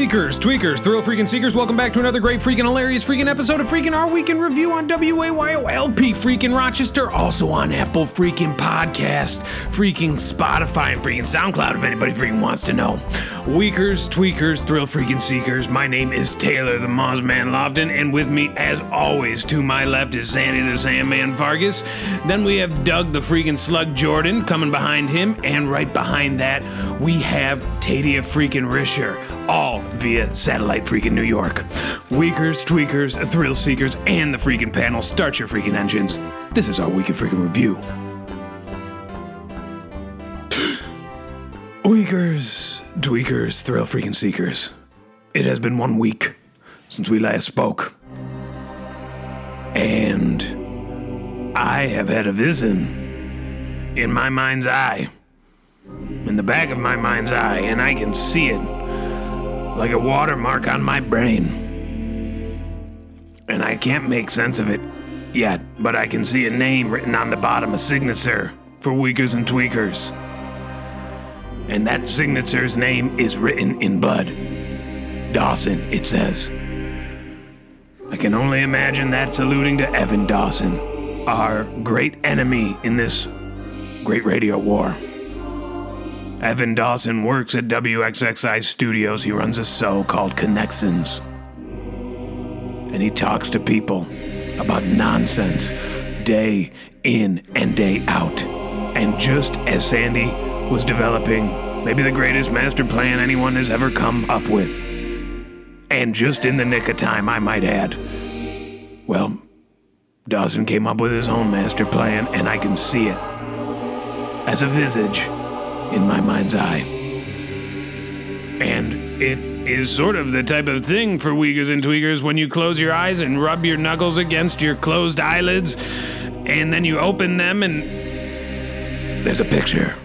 Weakers, tweakers, thrill freaking seekers, welcome back to another great freaking hilarious freaking episode of freaking Our Week in Review on WAYOLP freaking Rochester, also on Apple freaking Podcast, freaking Spotify, and freaking SoundCloud if anybody freaking wants to know. Weakers, tweakers, thrill freaking seekers, my name is Taylor the Mossman Lofton, and with me, as always, to my left is Sandy the Sandman Vargas. Then we have Doug the freaking Slug Jordan coming behind him, and right behind that, we have Tadia freaking Risher, all via satellite freaking New York. Weakers, tweakers, thrill seekers, and the freaking panel, start your freaking engines. This is our week of freaking review. Weakers, tweakers, thrill freaking seekers. It has been one week since we last spoke. And I have had a vision in my mind's eye, in the back of my mind's eye, and I can see it like a watermark on my brain. And I can't make sense of it yet, but I can see a name written on the bottom, a signature for Weakers and Tweakers. And that signature's name is written in blood. Dawson, it says. I can only imagine that's alluding to Evan Dawson, our great enemy in this great radio war. Evan Dawson works at WXXI Studios. He runs a show called Connections. And he talks to people about nonsense day in and day out. And just as Sandy was developing maybe the greatest master plan anyone has ever come up with, and just in the nick of time, I might add, well, Dawson came up with his own master plan, and I can see it as a visage in my mind's eye. And it is sort of the type of thing for Weakers and Tweakers when you close your eyes and rub your knuckles against your closed eyelids, and then you open them and there's a picture.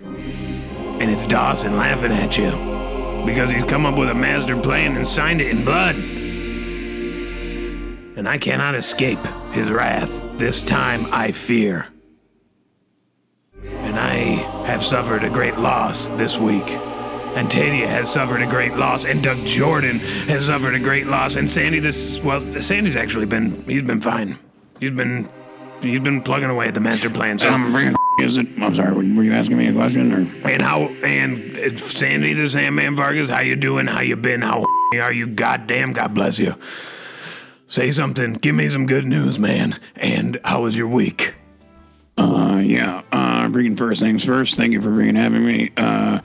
And it's Dawson laughing at you because he's come up with a master plan and signed it in blood. And I cannot escape his wrath. This time I fear and I have suffered a great loss this week. And Tadia has suffered a great loss, and Doug Jordan has suffered a great loss, and Sandy this well, Sandy's actually been he's been fine. He's been he's been plugging away at the master plan. So bringing is it? I'm sorry. Were you asking me a question or? and how and Sandy the Sandman Vargas, how you doing? How you been? How are you? Goddamn, God bless you. Say something. Give me some good news, man. And how was your week? Uh, yeah. Uh, bringing first things first. Thank you for freaking having me. Uh,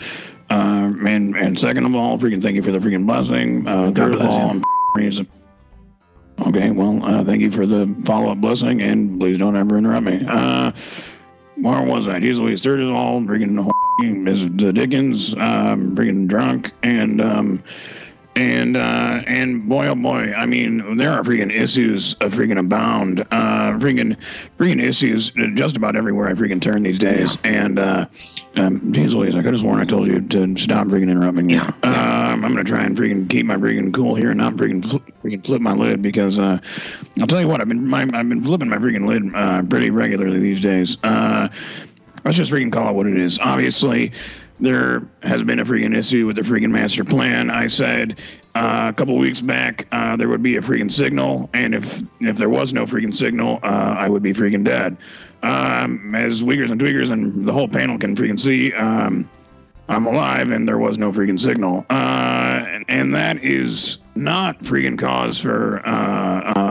uh, and and second of all, freaking thank you for the freaking blessing. Uh, third of all. I'm reason. Okay, well, uh, thank you for the follow up blessing, and please don't ever interrupt me. Uh, where was I? Jesus Louise, third of all, freaking is the Dickens, um, freaking drunk, and um, and uh, and boy oh boy, I mean there are freaking issues of freaking abound, uh, freaking freaking issues just about everywhere I freaking turn these days. And uh, um, geez Louise, I could have sworn I told you to stop freaking interrupting me. Yeah, Um, I'm gonna try and freaking keep my freaking cool here and not freaking fl- freaking flip my lid because uh, I'll tell you what I've been my, I've been flipping my freaking lid uh, pretty regularly these days. Uh, let's just freaking call it what it is. Obviously, there has been a freaking issue with the freaking master plan. I said uh, a couple weeks back uh, there would be a freaking signal, and if if there was no freaking signal, uh, I would be freaking dead. Um, as Uyghurs and Tweakers and the whole panel can freaking see, um, I'm alive, and there was no freaking signal. Uh, and, and that is not freaking cause for uh, uh,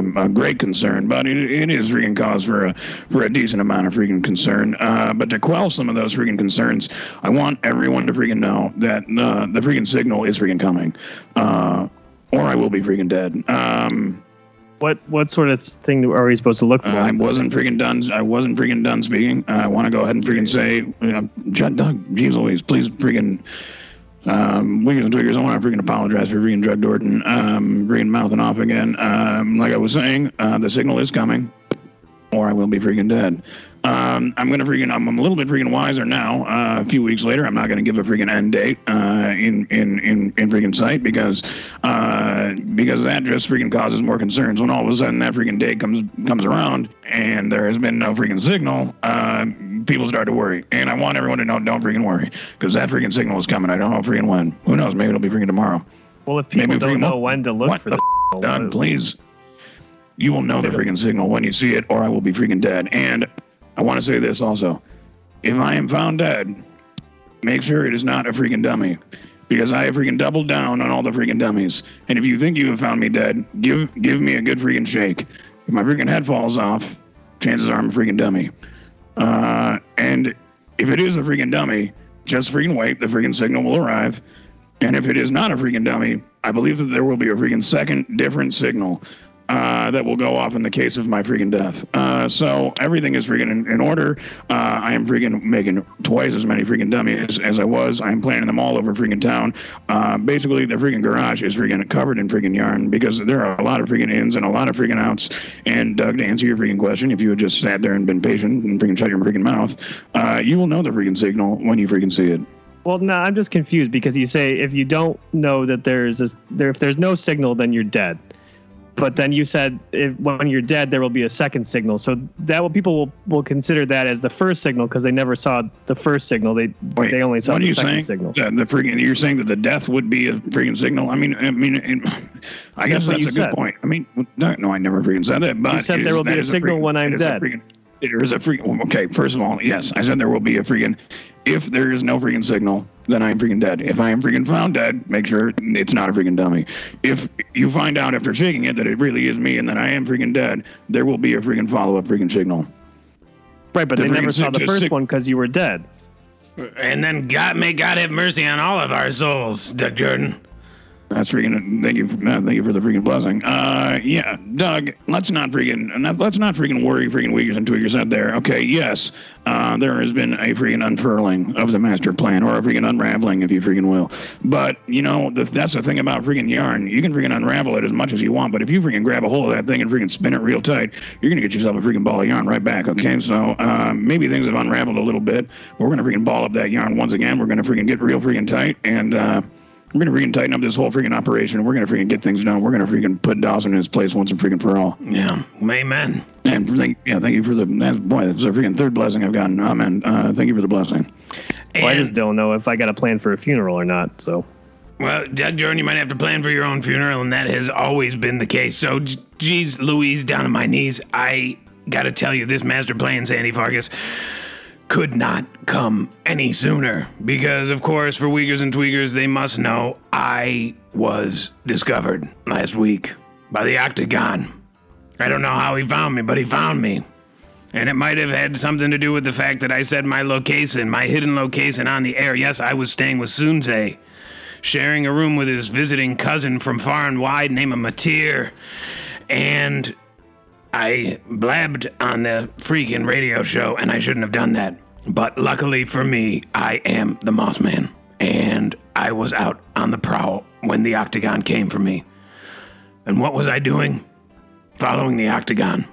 um, a great concern, but it, it is freaking cause for a for a decent amount of freaking concern. Uh, but to quell some of those freaking concerns, I want everyone to freaking know that uh, the freaking signal is freaking coming, uh, or I will be freaking dead. Um, What what sort of thing are we supposed to look for? uh, I wasn't freaking done. I wasn't freaking done speaking. I want to go ahead and freaking say, uh, Judd Doug, geez Louise, please freaking, um, Wiggins and Twiggers, I want to freaking apologize for freaking Drug Dorton, um, freaking mouthing off again. Um, like I was saying, uh, the signal is coming, or I will be freaking dead. Um, I'm gonna freaking. I'm, I'm a little bit freaking wiser now. Uh, a few weeks later, I'm not gonna give a freaking end date uh, in in in in freaking sight because uh, because that just freaking causes more concerns. When all of a sudden that freaking date comes comes around and there has been no freaking signal, uh, people start to worry. And I want everyone to know, don't freaking worry, because that freaking signal is coming. I don't know freaking when. Who knows? Maybe it'll be freaking tomorrow. Well, if people Maybe don't know when to look what for the f- done, please. You will know the freaking signal when you see it, or I will be freaking dead. And I want to say this also: if I am found dead, make sure it is not a freaking dummy, because I have freaking doubled down on all the freaking dummies. And if you think you have found me dead, give give me a good freaking shake. If my freaking head falls off, chances are I'm a freaking dummy. Uh, and if it is a freaking dummy, just freaking wait. The freaking signal will arrive. And if it is not a freaking dummy, I believe that there will be a freaking second different signal uh, that will go off in the case of my freaking death. Uh, so everything is freaking in, in order. Uh, I am freaking making twice as many freaking dummies as I was. I am planting them all over freaking town. Uh, basically, the freaking garage is freaking covered in freaking yarn because there are a lot of freaking ins and a lot of freaking outs. And Doug, to answer your freaking question, if you had just sat there and been patient and freaking shut your freaking mouth, uh, you will know the freaking signal when you freaking see it. Well, no, I'm just confused because you say if you don't know that there's there, if there's no signal, then you're dead. But then you said if when you're dead, there will be a second signal. So that will people will, will consider that as the first signal because they never saw the first signal. They Wait, they only saw the you second saying? signal. That the freaking you're saying that the death would be a freaking signal. I mean, I mean, it, I guess That's what that's a said. good point. I mean, no, no, I never freaking said that. But said it there will be a signal freaking- when I'm is a dead. freaking- There is a freaking. Okay, first of all, yes, I said there will be a freaking. If there is no freaking signal, then I am freaking dead. If I am freaking found dead, make sure it's not a freaking dummy. If you find out after shaking it that it really is me and that I am freaking dead, there will be a freaking follow up freaking signal. Right, but the they never saw the first sig- one because you were dead. And then God may God have mercy on all of our souls, Doug Jordan. That's freaking. Thank you. Uh, thank you for the freaking blessing. Uh, yeah, Doug. Let's not freaking. Let's not freaking worry, freaking weakers and tweakers out there. Okay, yes, uh, there has been a freaking unfurling of the master plan, or a freaking unraveling, if you freaking will. But you know, the, that's the thing about freaking yarn. You can freaking unravel it as much as you want, but if you freaking grab a hold of that thing and freaking spin it real tight, you're gonna get yourself a freaking ball of yarn right back. Okay, so uh, maybe things have unraveled a little bit. But we're gonna freaking ball up that yarn once again. We're gonna freaking get real freaking tight and. We're gonna freaking tighten up this whole freaking operation. We're gonna freaking get things done. We're gonna freaking put Dawson in his place once and freaking for all. Yeah, amen. And thank yeah, thank you for the that's, boy. That's a freaking third blessing I've gotten. Amen. Uh, thank you for the blessing. Well, I just don't know if I got a plan for a funeral or not. So Well, Doug Jordan, you might have to plan for your own funeral, and that has always been the case. So, j- geez, Louise, down on my knees, I gotta tell you, this master plan, Sandy Fargus, could not come any sooner. Because, of course, for Weakers and Tweakers, they must know I was discovered last week by the Octagon. I don't know how he found me, but he found me. And it might have had something to do with the fact that I said my location, my hidden location on the air. Yes, I was staying with Sunjay sharing a room with his visiting cousin from far and wide named Matir. And I blabbed on the freaking radio show, and I shouldn't have done that. But luckily for me, I am the Moss Man. And I was out on the prowl when the Octagon came for me. And what was I doing? Following the Octagon.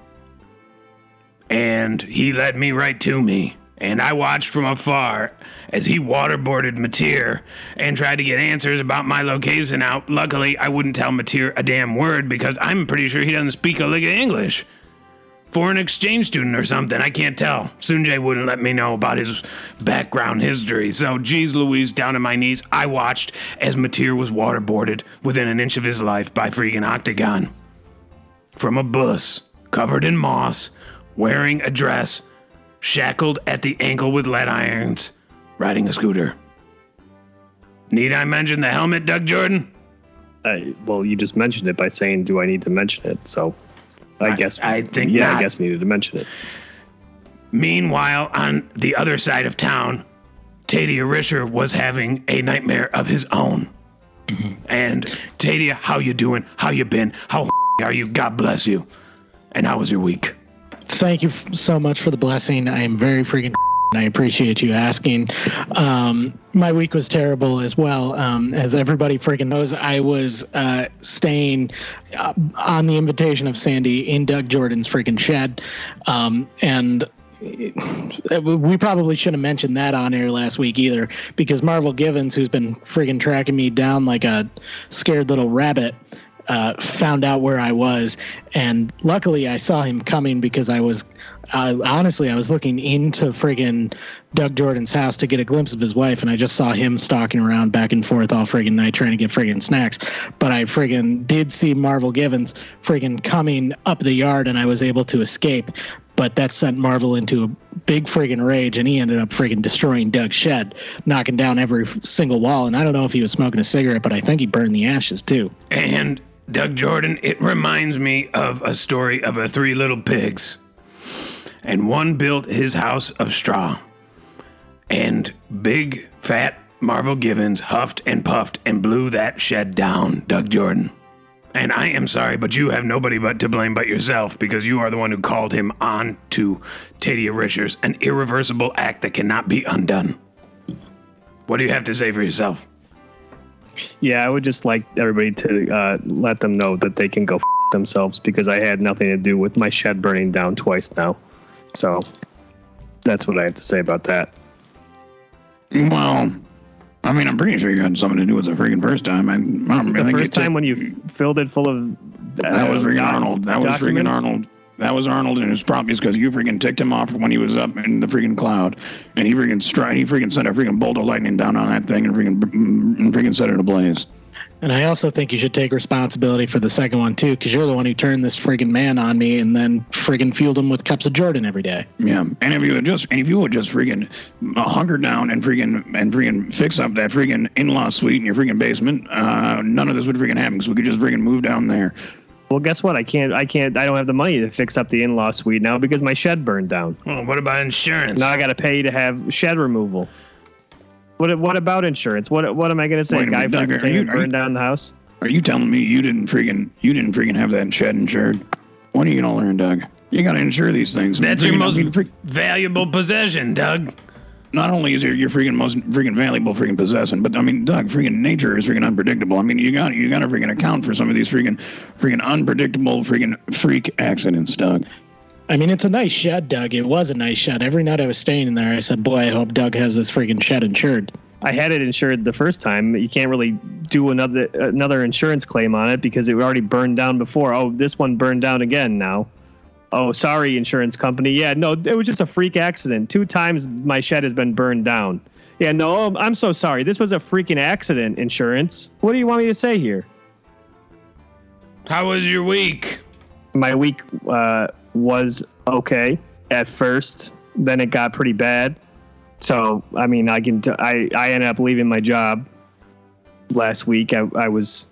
And he led me right to me. And I watched from afar as he waterboarded Matir and tried to get answers about my location out. Luckily, I wouldn't tell Matir a damn word because I'm pretty sure he doesn't speak a lick of English. Foreign exchange student or something, I can't tell. Sunjay wouldn't let me know about his background history. So, geez Louise, down on my knees, I watched as Matir was waterboarded within an inch of his life by freaking Octagon. From a bus, covered in moss, wearing a dress, shackled at the ankle with lead irons, riding a scooter. Need I mention the helmet, Doug Jordan? I, well, you just mentioned it by saying, "Do I need to mention it?" So I, guess I think yeah, not. I guess I needed to mention it. Meanwhile, on the other side of town, Tadia Risher was having a nightmare of his own. Mm-hmm. And Tadia, how you doing? How you been? How are you? God bless you. And how was your week? Thank you so much for the blessing. I am very freaking. I appreciate you asking. Um, my week was terrible as well. Um, as everybody freaking knows, I was uh, staying uh, on the invitation of Sandy in Doug Jordan's freaking shed. Um, and uh, we probably should have mentioned that on air last week either, because Marvel Givens, who's been freaking tracking me down like a scared little rabbit, uh, found out where I was, and luckily I saw him coming because I was uh, honestly, I was looking into friggin' Doug Jordan's house to get a glimpse of his wife, and I just saw him stalking around back and forth all friggin' night trying to get friggin' snacks. But I friggin' did see Marvel Givens friggin' coming up the yard, and I was able to escape. But that sent Marvel into a big friggin' rage, and he ended up friggin' destroying Doug's shed, knocking down every single wall. And I don't know if he was smoking a cigarette, but I think he burned the ashes too. And Doug Jordan, it reminds me of a story of a three little pigs. And one built his house of straw. And big, fat Marvel Givens huffed and puffed and blew that shed down, Doug Jordan. And I am sorry, but you have nobody but to blame but yourself because you are the one who called him on to Tadia Richards, an irreversible act that cannot be undone. What do you have to say for yourself? Yeah, I would just like everybody to uh, let them know that they can go f- themselves because I had nothing to do with my shed burning down twice now. So that's what I have to say about that. Well, I mean, I'm pretty sure you had something to do with the freaking first time. I, I don't The I first time when you filled it full of uh, that was freaking Arnold. That was freaking? Arnold. That was Arnold, and it's probably because you freaking ticked him off when he was up in the freaking cloud, and he freaking stri- he freaking sent a freaking bolt of lightning down on that thing and freaking and freaking set it ablaze. And I also think you should take responsibility for the second one too, because you're the one who turned this friggin' man on me and then friggin' fueled him with cups of Jordan every day. Yeah, and if you would just and if you would just freaking uh, hunker down and freaking and freaking fix up that friggin' in-law suite in your friggin' basement, uh, none of this would friggin' happen because we could just freaking move down there. Well, guess what? I can't. I can't. I don't have the money to fix up the in-law suite now because my shed burned down. Well, what about insurance? Now I got to pay to have shed removal. What? What about insurance? What? What am I going to say? Wait a Guy minute, Doug, are came you- and are you- burned down the house. Are you telling me you didn't freaking you didn't freaking have that shed insured? When are you gonna learn, Doug? You gotta insure these things. That's your Freaking- most I freak- valuable possession, Doug. Not only is it your freaking most freaking valuable freaking possession, but I mean, Doug, freaking nature is freaking unpredictable. I mean, you got you got to freaking account for some of these freaking freaking unpredictable freaking freak accidents, Doug. I mean, it's a nice shed, Doug. It was a nice shed. Every night I was staying in there, I said, "Boy, I hope Doug has this friggin' shed insured." I had it insured the first time. You can't really do another another insurance claim on it because it already burned down before. Oh, this one burned down again now. Oh, sorry, insurance company. Yeah, no, it was just a freak accident. Two times my shed has been burned down. Yeah, no, um, I'm so sorry. This was a freaking accident, insurance. What do you want me to say here? How was your week? My week uh, was okay at first. Then it got pretty bad. So I mean, I can. T- I I ended up leaving my job last week. I I was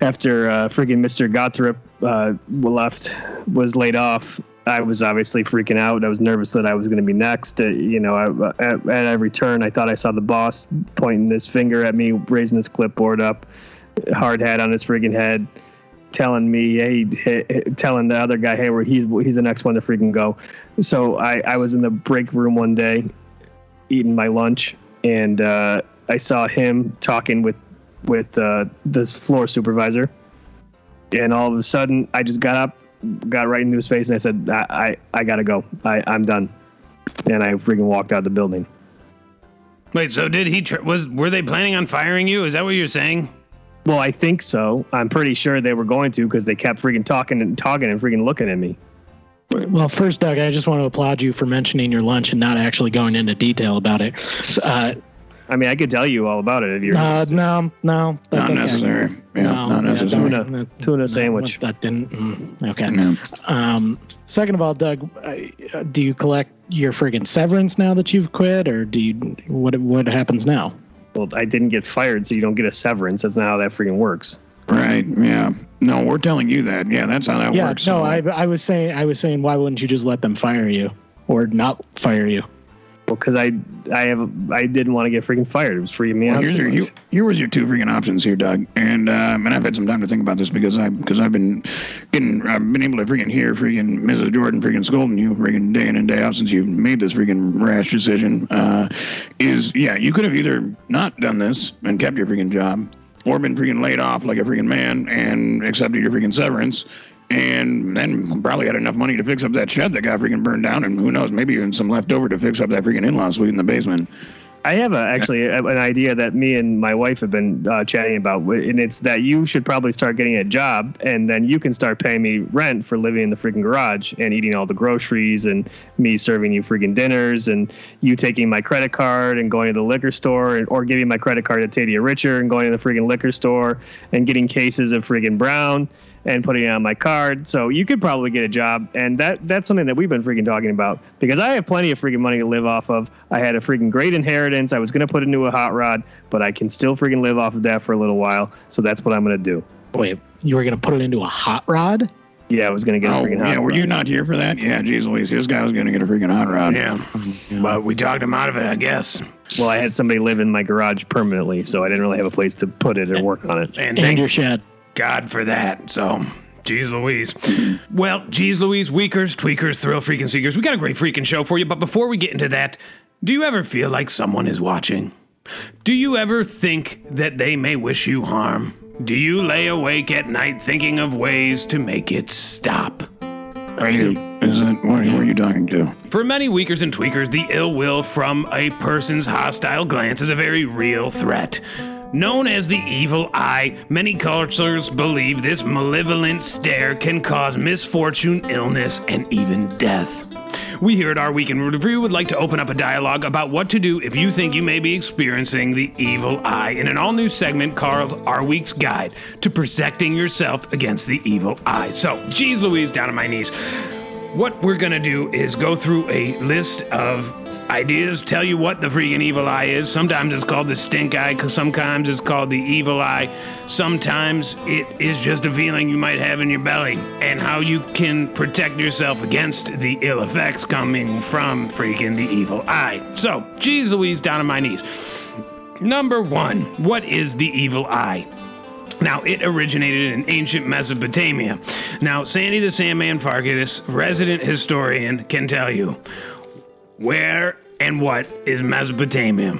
after uh, freaking Mr. Gothrop uh, left was laid off. I was obviously freaking out. I was nervous that I was going to be next. Uh, you know, I, at, at every turn, I thought I saw the boss pointing his finger at me, raising his clipboard up, hard hat on his freaking head, telling me, hey, hey telling the other guy, hey, where he's he's the next one to freaking go. So I I was in the break room one day, eating my lunch, and uh, I saw him talking with with uh, this floor supervisor, and all of a sudden, I just got up, got right into his face, and I said, I I, I gotta go. I I'm done, and I freaking walked out of the building. Wait, so did he? Tr- was were they planning on firing you? Is that what you're saying? Well, I think so. I'm pretty sure they were going to because they kept freaking talking and talking and freaking looking at me. Well, first, Doug, I just want to applaud you for mentioning your lunch and not actually going into detail about it. Uh, I mean, I could tell you all about it if you're uh, no, no, Not okay. necessary. Yeah, No, not necessary. don't- Tuna- that- tuna no, sandwich. That didn't. mm, okay. Yeah. Um, second of all, Doug, uh, do you collect your friggin' severance now that you've quit, or do you? What what happens now? Well, I didn't get fired, so you don't get a severance. That's not how that freaking works. Right. Yeah. No, we're telling you that. Yeah, that's how that works. yeah, works. no, So- I I was saying I was saying why wouldn't you just let them fire you or not fire you? Well, because I I have I didn't want to get freaking fired. It was freaking me Well, out. here's your, you, here was your two freaking options here, Doug, and um, and I've had some time to think about this because I because I've been getting I've been able to freaking hear freaking Mrs. Jordan freaking scolding you freaking day in and day out since you made this freaking rash decision. Uh, is yeah, you could have either not done this and kept your freaking job, or been freaking laid off like a freaking man and accepted your freaking severance. And then probably had enough money to fix up that shed that got freaking burned down, and who knows, maybe even some left over to fix up that freaking in-law suite in the basement. I have a, actually an idea that me and my wife have been uh, chatting about, and it's that you should probably start getting a job, and then you can start paying me rent for living in the freaking garage and eating all the groceries, and me serving you freaking dinners, and you taking my credit card and going to the liquor store, and, or giving my credit card to Tadia Richer and going to the freaking liquor store and getting cases of freaking Brown and putting it on my card. So you could probably get a job, and that that's something that we've been freaking talking about because I have plenty of freaking money to live off of. I had a freaking great inheritance. I was gonna put into a hot rod, but I can still freaking live off of that for a little while. So that's what I'm gonna do. Wait, you were gonna put it into a hot rod? Yeah, I was gonna get a Oh, freaking hot yeah. rod. Were you not here for that? Yeah, geez Louise. This guy was going to get a freaking hot rod. Yeah. But we talked him out of it, I guess. Well, I had somebody live in my garage permanently, so I didn't really have a place to put it or work on it. And And thank your shed. God for that. So, geez Louise. Well, geez Louise, Weakers, Tweakers, Thrill Freaking Seekers, we got a great freaking show for you. But before we get into that, do you ever feel like someone is watching? Do you ever think that they may wish you harm? Do you lay awake at night thinking of ways to make it stop? Are you? Is it? What, are you talking to? For many Weakers and Tweakers, the ill will from a person's hostile glance is a very real threat. Known as the evil eye, many cultures believe this malevolent stare can cause misfortune, illness, and even death. We here at Our Week in Review would like to open up a dialogue about what to do if you think you may be experiencing the evil eye in an all new segment called Our Week's Guide to Protecting Yourself Against the Evil Eye. So, geez Louise, down on my knees. What we're gonna do is go through a list of ideas, tell you what the freaking evil eye is. Sometimes it's called the stink eye, sometimes it's called the evil eye. Sometimes it is just a feeling you might have in your belly, and how you can protect yourself against the ill effects coming from freaking the evil eye. So, geez Louise, down on my knees. Number one, what is the evil eye? Now, it originated in ancient Mesopotamia. Now, Sandy the Sandman Farkas, resident historian, can tell you where and what is Mesopotamia.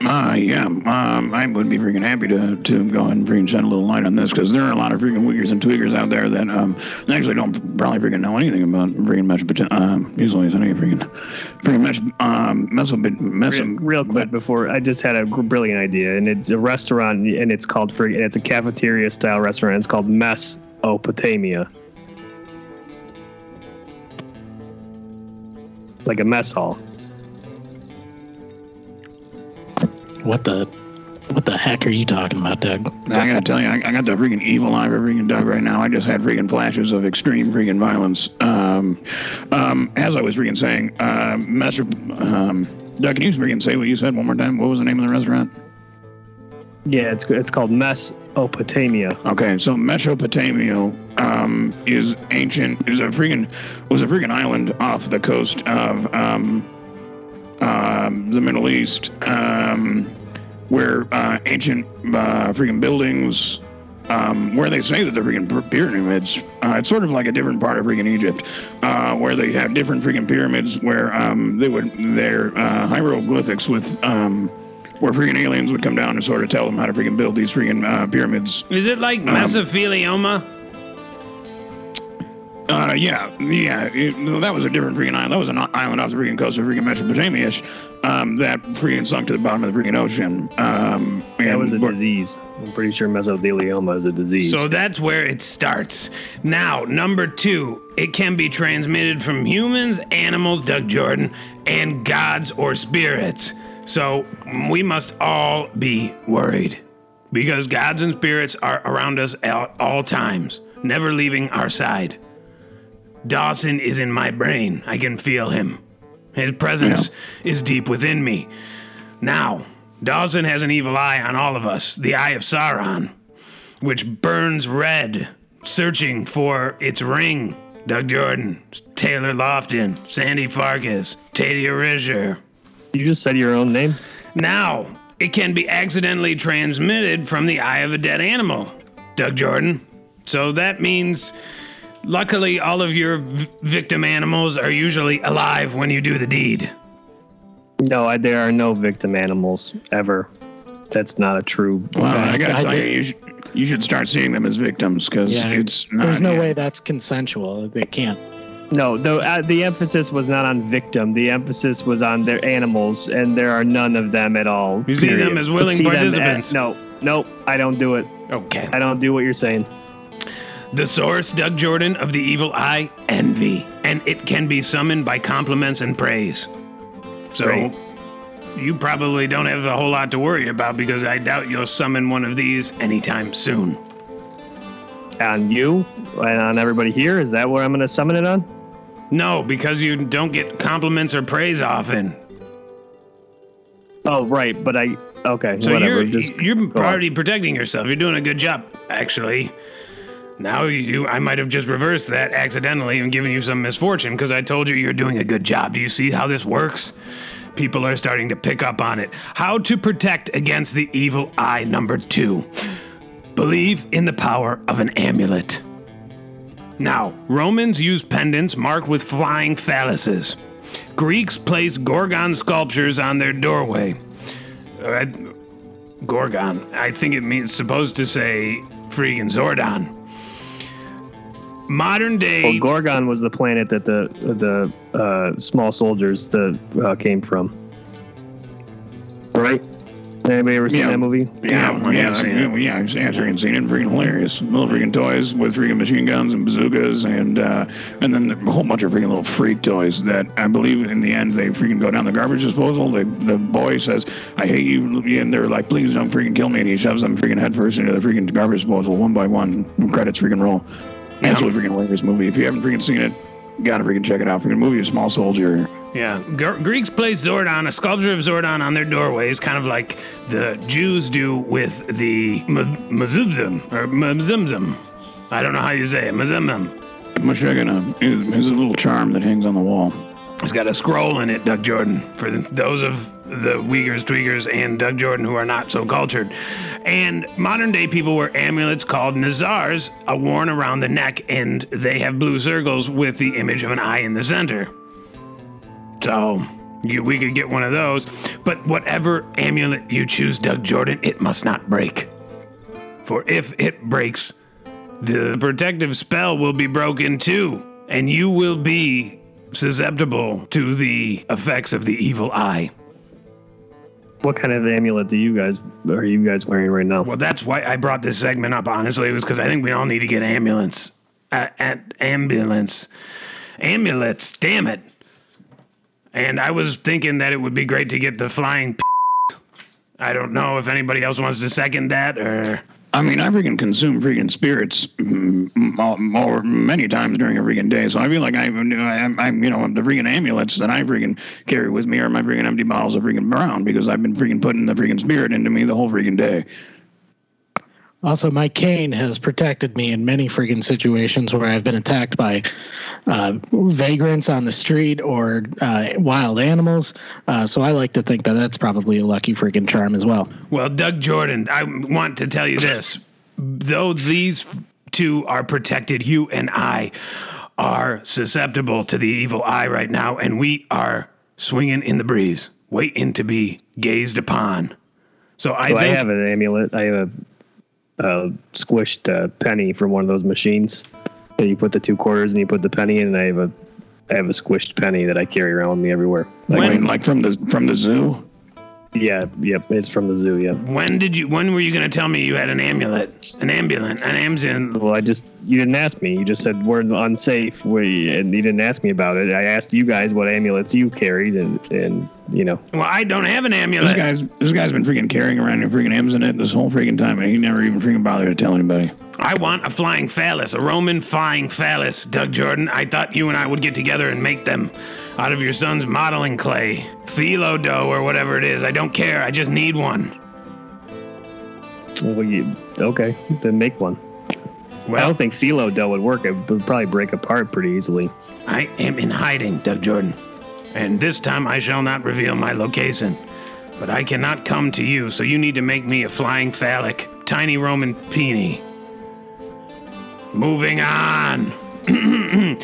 Uh, yeah, um, I would be freaking happy to, to go ahead and freaking shed a little light on this because there are a lot of freaking wiggers and tweakers out there that um, actually don't probably freaking know anything about freaking Mesopotamia. Um, usually, any freaking freaking Mes- um, Meso- Meso- Real, real quick before I just had a brilliant idea, and it's a restaurant, and it's called for, and it's a cafeteria style restaurant. It's called Mesopotamia, like a mess hall. What the what the heck are you talking about, Doug? I gotta tell you, I, I got the freaking evil eye for freaking Doug right now. I just had freaking flashes of extreme freaking violence. Um, um, as I was freaking saying, uh, Messer, um, Doug, can you freaking say what you said one more time? What was the name of the restaurant? Yeah, it's it's called Mesopotamia. Okay, so Mesopotamia um, is ancient. Is a freaking was a freaking island off the coast of um, um, the Middle East, um, where uh, ancient uh, freaking buildings. Um, where they say that the freaking pyramids, uh, it's sort of like a different part of freaking Egypt, uh, where they have different freaking pyramids where um, they would their uh, hieroglyphics with um, where freaking aliens would come down and sort of tell them how to freaking build these freaking uh, pyramids Is it like mesothelioma? Uh, yeah, yeah. It, that was a different freaking island. That was an island off the freaking coast of freaking Mesopotamia, um, that freaking sunk to the bottom of the freaking ocean. Um, That was a disease. I'm pretty sure mesothelioma is a disease. So that's where it starts. Now, number two, it can be transmitted from humans, animals, Doug Jordan, and gods or spirits. So we must all be worried because gods and spirits are around us at all times, never leaving our side. Dawson is in my brain. I can feel him. His presence is deep within me. Now, Dawson has an evil eye on all of us, the eye of Sauron which burns red, searching for its ring. Doug Jordan, Taylor Lofton, Sandy Farkas, Tadia Risher. You just said your own name. Now, it can be accidentally transmitted from the eye of a dead animal. Doug Jordan. So that means, luckily, all of your v- victim animals are usually alive when you do the deed. No, I, there are no victim animals ever. That's not a true. Well, I gotta I tell you, did- you should, you should start seeing them as victims because Yeah, it's not. There's no yeah. way that's consensual. They can't. No, the uh, the emphasis was not on victim. The emphasis was on their animals, and there are none of them at all. You see them as willing See them as- participants. no, no, I don't do it. Okay. I don't do what you're saying. The source, Doug Jordan, of the evil eye, envy, and it can be summoned by compliments and praise. So, Great. you probably don't have a whole lot to worry about because I doubt you'll summon one of these anytime soon. On you and on everybody here. Is that what I'm going to summon it on? No, because you don't get compliments or praise often. Oh, right. But I. Okay. So whatever. you're just you're go on. already protecting yourself. You're doing a good job, actually. Now you, I might have just reversed that accidentally and given you some misfortune because I told you you're doing a good job. Do you see how this works? People are starting to pick up on it. How to protect against the evil eye number two. Believe in the power of an amulet. Now, Romans use pendants marked with flying phalluses. Greeks place Gorgon sculptures on their doorway. Uh, Gorgon. I think it means supposed to say freaking Zordon. Modern day. Well, Gorgon was the planet that the the uh, small soldiers the uh, came from. Right? Anybody ever seen Yeah. that movie? yeah, yeah, yeah, yeah, I've seen yeah, it. yeah, I've seen, I've freaking seen it. Freaking hilarious. Little freaking toys with freaking machine guns and bazookas, and uh, and then a whole bunch of freaking little freak toys that I believe in the end they freaking go down the garbage disposal. The the boy says, "I hate you," and they're like, "Please don't freaking kill me," and he shoves them freaking headfirst into the freaking garbage disposal one by one. Credits freaking roll. Absolutely freaking hilarious movie. If you haven't freaking seen it, you gotta freaking check it out. Freaking movie, Small Soldier. Yeah, Gr- Greeks place Zordon, a sculpture of Zordon, on their doorways, kind of like the Jews do with the M- or Mazumzum. I don't know how you say it. Mazumzum. Mashagana is a little charm that hangs on the wall. It's got a scroll in it, Doug Jordan, for the, those of the Weakers, Tweakers, and Doug Jordan who are not so cultured. And modern day people wear amulets called Nazars, are worn around the neck, and they have blue circles with the image of an eye in the center. So you, we could get one of those. But whatever amulet you choose, Doug Jordan, it must not break. For if it breaks, the protective spell will be broken too, and you will be susceptible to the effects of the evil eye. What kind of amulet do you guys are you guys wearing right now? Well, that's why I brought this segment up. Honestly, it was because I think we all need to get ambulance, uh, at ambulance, amulets. Damn it! And I was thinking that it would be great to get the flying. I don't know if anybody else wants to second that or. I mean, I freaking consume freaking spirits more, more many times during a freaking day. So I feel like I, I'm, I'm, you know, the freaking amulets that I freaking carry with me are my freaking empty bottles of freaking brown because I've been freaking putting the freaking spirit into me the whole freaking day. Also, my cane has protected me in many friggin' situations where I've been attacked by uh, vagrants on the street or uh, wild animals. Uh, so I like to think that that's probably a lucky friggin' charm as well. Well, Doug Jordan, I want to tell you this. Though these two are protected, you and I are susceptible to the evil eye right now, and we are swinging in the breeze, waiting to be gazed upon. So I Well, I have an amulet. I have a, a squished uh, penny from one of those machines that you put the two quarters and you put the penny in. And I have a I have a squished penny that I carry around with me everywhere. Like, Like, like from the from the zoo. Yeah, yep, it's from the zoo. Yeah. when did you? When were you going to tell me you had an amulet, an ambulance, an Amzin? Well, I just you didn't ask me. You just said we're unsafe, we, and you didn't ask me about it. I asked you guys what amulets you carried, and and you know, Well, I don't have an This amulet. guy's this guy's been freaking carrying around a freaking M's in it this whole freaking time, and he never even freaking bothered to tell anybody. I want a flying phallus, a Roman flying phallus, Doug Jordan. I thought you and I would get together and make them out of your son's modeling clay, phyllo dough, or whatever it is. I don't care. I just need one. well, you, okay, then make one. Well, I don't think phyllo dough would work. It would probably break apart pretty easily. I am in hiding, Doug Jordan. And this time I shall not reveal my location. But I cannot come to you, so you need to make me a flying phallic, tiny Roman peony. Moving on.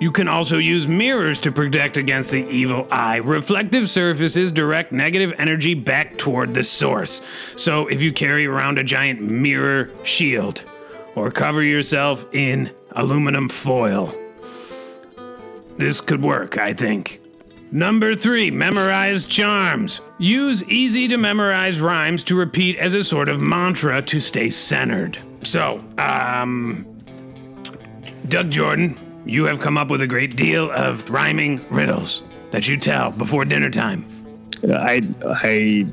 You can also use mirrors to protect against the evil eye. Reflective surfaces direct negative energy back toward the source. So if you carry around a giant mirror shield or cover yourself in aluminum foil, this could work, I think. Number three, memorize charms. Use easy to memorize rhymes to repeat as a sort of mantra to stay centered. So, um, Doug Jordan, you have come up with a great deal of rhyming riddles that you tell before dinner time. Uh, I I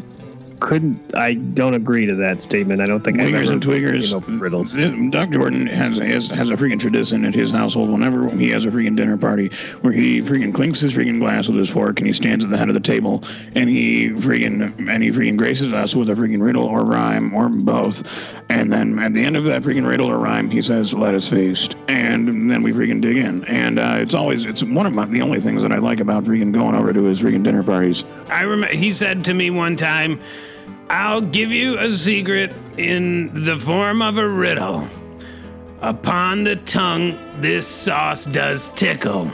couldn't. I don't agree to that statement. I don't think I've Wiggers ever and Twiggers. riddles. Doc Jordan has, has has a freaking tradition at his household. Whenever he has a freaking dinner party, where he freaking clinks his freaking glass with his fork, and he stands at the head of the table, and he freaking and he freaking graces us with a freaking riddle or rhyme or both, and then at the end of that freaking riddle or rhyme, he says, "Let us feast," and then we freaking dig in. And uh, it's always it's one of my, the only things that I like about freaking going over to his freaking dinner parties. I remember he said to me one time, I'll give you a secret in the form of a riddle. Upon the tongue, this sauce does tickle.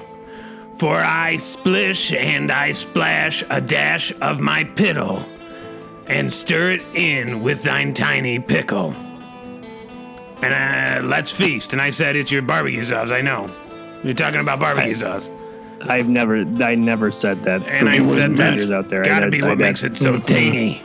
For I splish and I splash a dash of my piddle, and stir it in with thine tiny pickle. And uh, let's feast. And I said, It's your barbecue sauce, I know. You're talking about barbecue sauce. I've never. I never said that. And I said that's out there. gotta I- be I- what makes it so tangy.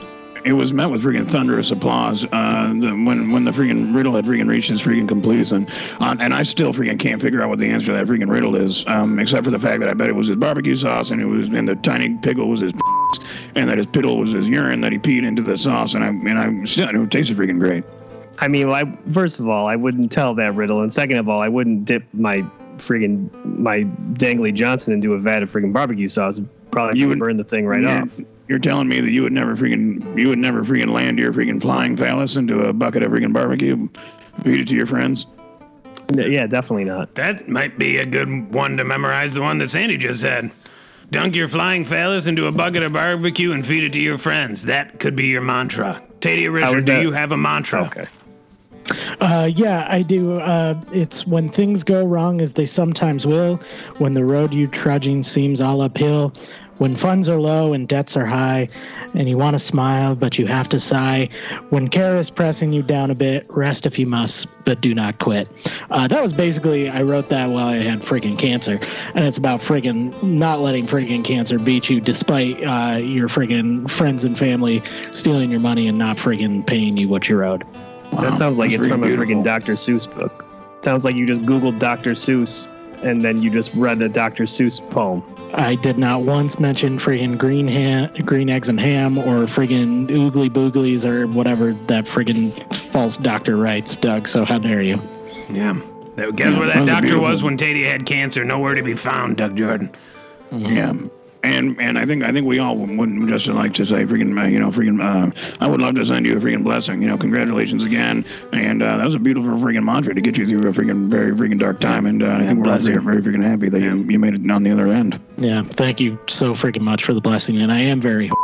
It was met with freaking thunderous applause uh, the, when when the freaking riddle had freaking reached its freaking completion. Uh, and I still freaking can't figure out what the answer to that freaking riddle is, um, except for the fact that I bet it was his barbecue sauce and it was and the tiny pickle was his and that his piddle was his urine that he peed into the sauce. And I and I still it tasted freaking great. I mean, I, first of all, I wouldn't tell that riddle, and second of all, I wouldn't dip my friggin' my dangly Johnson into a vat of friggin' barbecue sauce. Probably You would- burn the thing right you're, off. You're telling me that you would never freaking you would never freaking land your freaking flying phallus into a bucket of freaking barbecue, feed it to your friends. N- Yeah, definitely not. That might be a good one to memorize, the one that Sandy just said. Dunk your flying phallus into a bucket of barbecue and feed it to your friends. That could be your mantra. Tadia Richard, do you have a mantra? Okay. Uh, yeah, I do. Uh, it's when things go wrong, as they sometimes will, when the road you trudging seems all uphill, when funds are low and debts are high, and you want to smile, but you have to sigh, when care is pressing you down a bit, rest if you must, but do not quit. Uh, that was basically, I wrote that while I had friggin' cancer, and it's about friggin' not letting friggin' cancer beat you despite uh, your friggin' friends and family stealing your money and not friggin' paying you what you're owed. That sounds like that's it's from a really friggin' Dr. Seuss book. Sounds like you just Googled Dr. Seuss and then you just read a Dr. Seuss poem. I did not once mention friggin' green ham, green eggs and ham, or friggin' oogly booglies, or whatever that friggin' false doctor writes, Doug. So how dare you? Yeah. Guess Yeah, where that doctor was when Tadia had cancer? Nowhere to be found, Doug Jordan. Yeah. And and I think I think we all would just like to say freaking uh, you know freaking uh, I would love to send you a freaking blessing you know congratulations again and uh, that was a beautiful freaking mantra to get you through a freaking very freaking dark time and uh, I think we're all very, you. very freaking happy that Yeah. you, you made it on the other end. Yeah, thank you so friggin' much for the blessing, and I am very.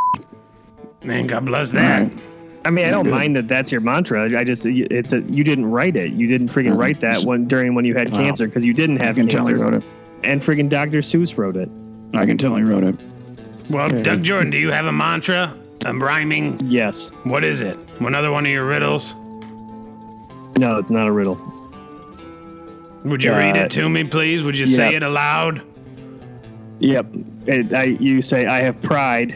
And God bless that. Right. I mean, I don't mind that that's your mantra. I just it's a you didn't write it. You didn't friggin' Mhm. write that one during when you had Wow. cancer because you didn't I have can tell cancer. wrote it. And friggin' Dr. Seuss wrote it. I can tell he wrote it. Well, Doug Jordan, do you have a mantra? A rhyming? Yes. What is it? Another one of your riddles? No, it's not a riddle. Would you Uh, read it to me, please? Would you say yeah. it aloud? Yep. It, I, you say, I have pride.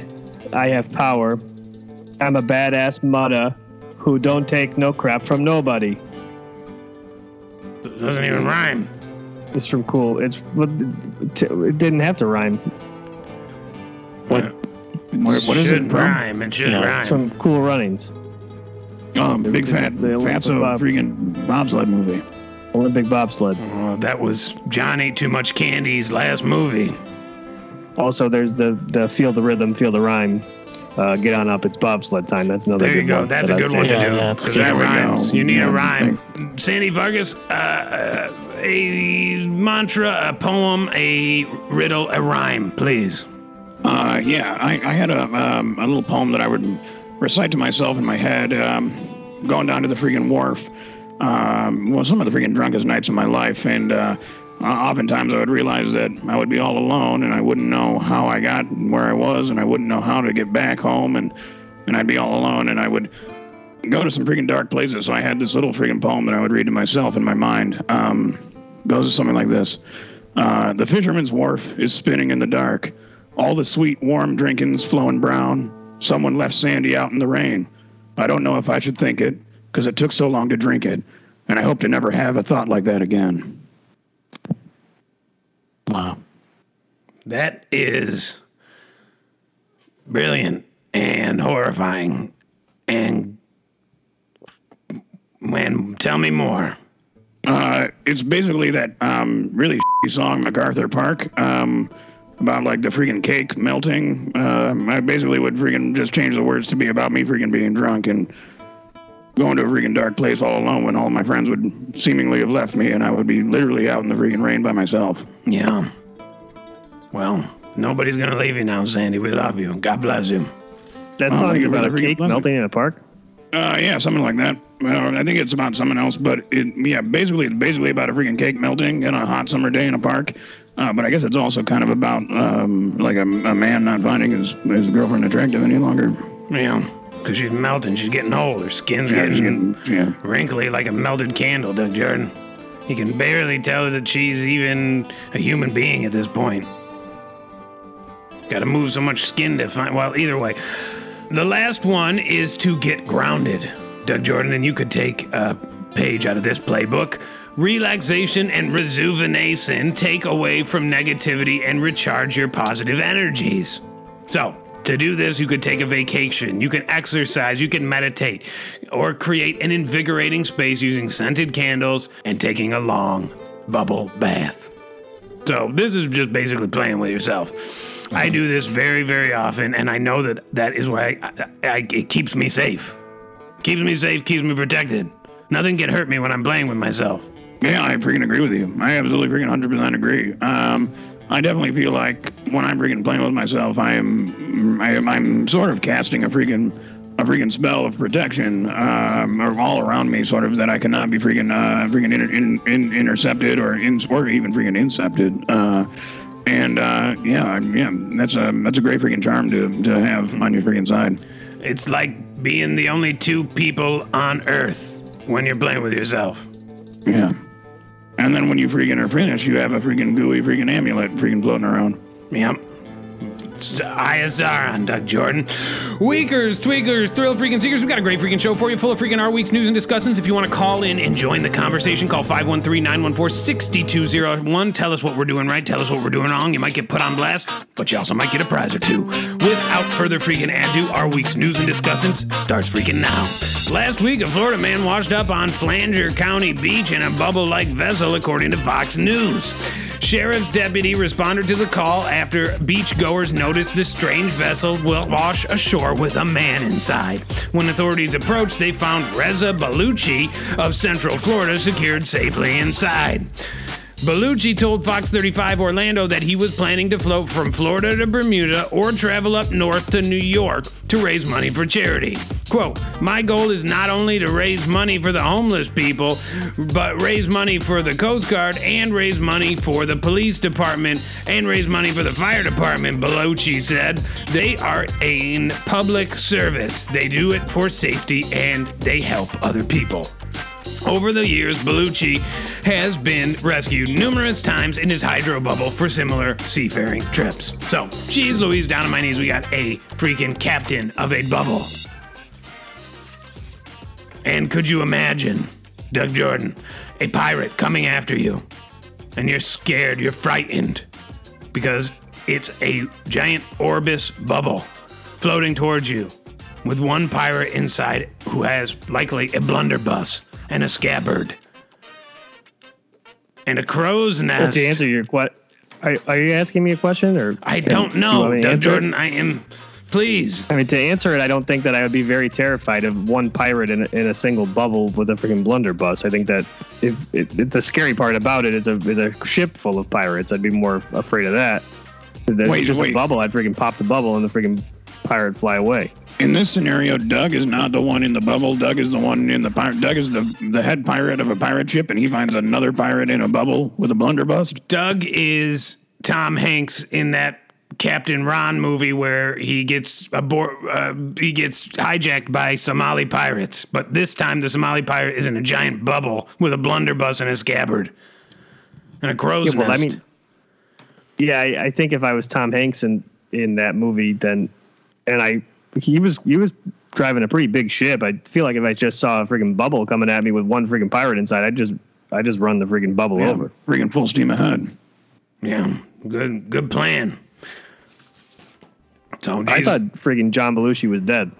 I have power. I'm a badass mudda who don't take no crap from nobody. It doesn't even rhyme. It's from Cool. It's it didn't have to rhyme. What what, what is should it from? rhyme. It should Yeah, rhyme. it's from Cool Runnings, Oh, big the- fat the Olympic fatso bob- freaking bobsled movie. Olympic bobsled. Oh, that was John ate too much candy's last movie. Also, there's the the feel the rhythm, feel the rhyme. Uh, get on up, it's bobsled time. That's another. There you good go. one That's that a I'd good say. one Yeah, to do that's because good. that There we rhymes. You need Yeah, a rhyme. Sandy Vargas, uh, uh, a mantra, a poem, a riddle, a rhyme, please. Uh, yeah, I, I had a, um, a little poem that I would recite to myself in my head, um, going down to the freaking wharf. Um, well, some of the freaking drunkest nights of my life, and uh, oftentimes I would realize that I would be all alone, and I wouldn't know how I got where I was, and I wouldn't know how to get back home, and and I'd be all alone, and I would go to some freaking dark places. So I had this little freaking poem that I would read to myself in my mind. Um, goes to something like this. Uh, the fisherman's wharf is spinning in the dark. All the sweet, warm drinking's flowing brown. Someone left Sandy out in the rain. I don't know if I should think it, because it took so long to drink it, and I hope to never have a thought like that again. Wow. That is brilliant and horrifying. And man, tell me more. Uh, it's basically that um, really song MacArthur Park um, about like the freaking cake melting. Um, I basically would freaking just change the words to be about me freaking being drunk and going to a freaking dark place all alone when all my friends would seemingly have left me and I would be literally out in the freaking rain by myself. Yeah. Well, nobody's gonna leave you now, Sandy. We love you. God bless you. That song's thank you, about a brother. cake melting in a park. Uh, yeah, something like that. Uh, I think it's about something else, but it, yeah, basically, it's basically about a freaking cake melting in a hot summer day in a park. Uh, but I guess it's also kind of about um, like a, a man not finding his, his girlfriend attractive any longer. Yeah. Because she's melting. She's getting old. Her skin's Yeah, getting she's getting- yeah. wrinkly like a melted candle, Doug Jordan. You can barely tell that she's even a human being at this point. Gotta move so much skin to find. Well, either way. The last one is to get grounded, Doug Jordan, and you could take a page out of this playbook. Relaxation and rejuvenation take away from negativity and recharge your positive energies. So, to do this, you could take a vacation, you can exercise, you can meditate, or create an invigorating space using scented candles and taking a long bubble bath. So, this is just basically playing with yourself. I do this very, very often, and I know that that is why I, I, I, it keeps me safe. Keeps me safe, keeps me protected. Nothing can hurt me when I'm playing with myself. Yeah, I freaking agree with you. I absolutely freaking 100% agree. Um, I definitely feel like when I'm freaking playing with myself, I am, I am I'm sort of casting a freaking a freaking spell of protection um, all around me, sort of that I cannot be freaking uh, freaking in, in, in, intercepted or in, or even freaking incepted. Uh, and uh, yeah, yeah, that's a that's a great freaking charm to, to have on your freaking side. It's like being the only two people on Earth when you're playing with yourself. Yeah. And then when you freaking are finished, you have a freaking gooey freaking amulet freaking floating around. Yep. It's ISR on Doug Jordan. Weakers, tweakers, thrill freaking seekers. We've got a great freaking show for you, full of freaking our week's news and discussions. If you want to call in and join the conversation, call 513 914 6201. Tell us what we're doing right, tell us what we're doing wrong. You might get put on blast, but you also might get a prize or two. Without further freaking ado, our week's news and discussions starts freaking now. Last week, a Florida man washed up on Flagler County Beach in a bubble like vessel, according to Fox News. Sheriff's deputy responded to the call after beachgoers noticed the strange vessel wash ashore with a man inside. When authorities approached, they found Reza Baluchi of Central Florida secured safely inside. Baluchi told Fox 35 Orlando that he was planning to float from Florida to Bermuda or travel up north to New York to raise money for charity. Quote, My goal is not only to raise money for the homeless people, but raise money for the Coast Guard and raise money for the police department and raise money for the fire department, Baluchi said. They are in public service. They do it for safety and they help other people. Over the years, Baluchi has been rescued numerous times in his hydro bubble for similar seafaring trips. So, geez Louise, down on my knees, we got a freaking captain of a bubble. And could you imagine, Doug Jordan, a pirate coming after you, and you're scared, you're frightened, because it's a giant Orbis bubble floating towards you with one pirate inside who has likely a blunderbuss and a scabbard and a crow's nest. To answer your question, are, are you asking me a question or? I can- don't know, me to it? Jordan. I am. Please. I mean, to answer it, I don't think that I would be very terrified of one pirate in a, in a single bubble with a freaking blunderbuss. I think that if, if, if the scary part about it is a is a ship full of pirates, I'd be more afraid of that. If Wait, just wait. a bubble, I'd freaking pop the bubble and the freaking pirate fly away. In this scenario, Doug is not the one in the bubble. Doug is the one in the pirate. Doug is the the head pirate of a pirate ship, and he finds another pirate in a bubble with a blunderbuss. Doug is Tom Hanks in that Captain Ron movie where he gets aboard, uh, he gets hijacked by Somali pirates, but this time the Somali pirate is in a giant bubble with a blunderbuss and a scabbard and a crow's Yeah, well, I mean, Yeah, I, I think if I was Tom Hanks in in that movie, then and I he was he was driving a pretty big ship. I feel like if I just saw a freaking bubble coming at me with one freaking pirate inside, I'd just I just run the freaking bubble Yeah, over. freaking full steam ahead. Yeah, good good plan. So I thought freaking John Belushi was dead.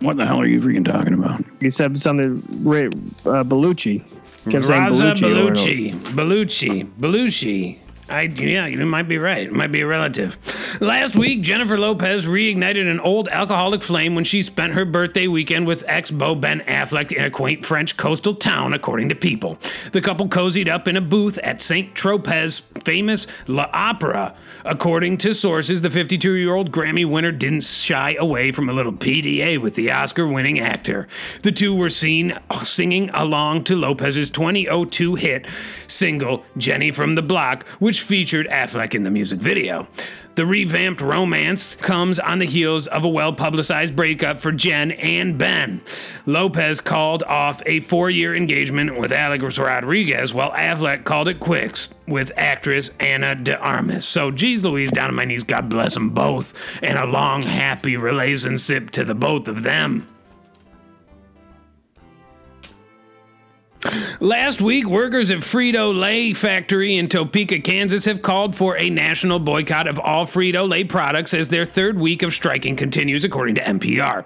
What the hell are you freaking talking about? He said something. Ray, uh, Belushi kept saying Raza Belushi. over and over. Belushi, Belushi, Belushi. I yeah, you might be right. It might be a relative. Last week, Jennifer Lopez reignited an old alcoholic flame when she spent her birthday weekend with ex-beau Ben Affleck in a quaint French coastal town, according to People. The couple cozied up in a booth at Saint Tropez famous La Opera. According to sources, the 52-year-old Grammy winner didn't shy away from a little PDA with the Oscar-winning actor. The two were seen singing along to Lopez's 2002 hit single "Jenny from the Block," which featured eh, Affleck in the music video. The revamped romance comes on the heels of a well publicized breakup for Jen and Ben. Lopez called off a four year engagement with Alex Rodriguez, while Affleck called it quits with actress Ana de Armas. So, geez Louise, down on my knees, God bless them both, and a long, happy relationship to the both of them. Last week, workers at Frito Lay factory in Topeka, Kansas have called for a national boycott of all Frito Lay products as their third week of striking continues, according to NPR.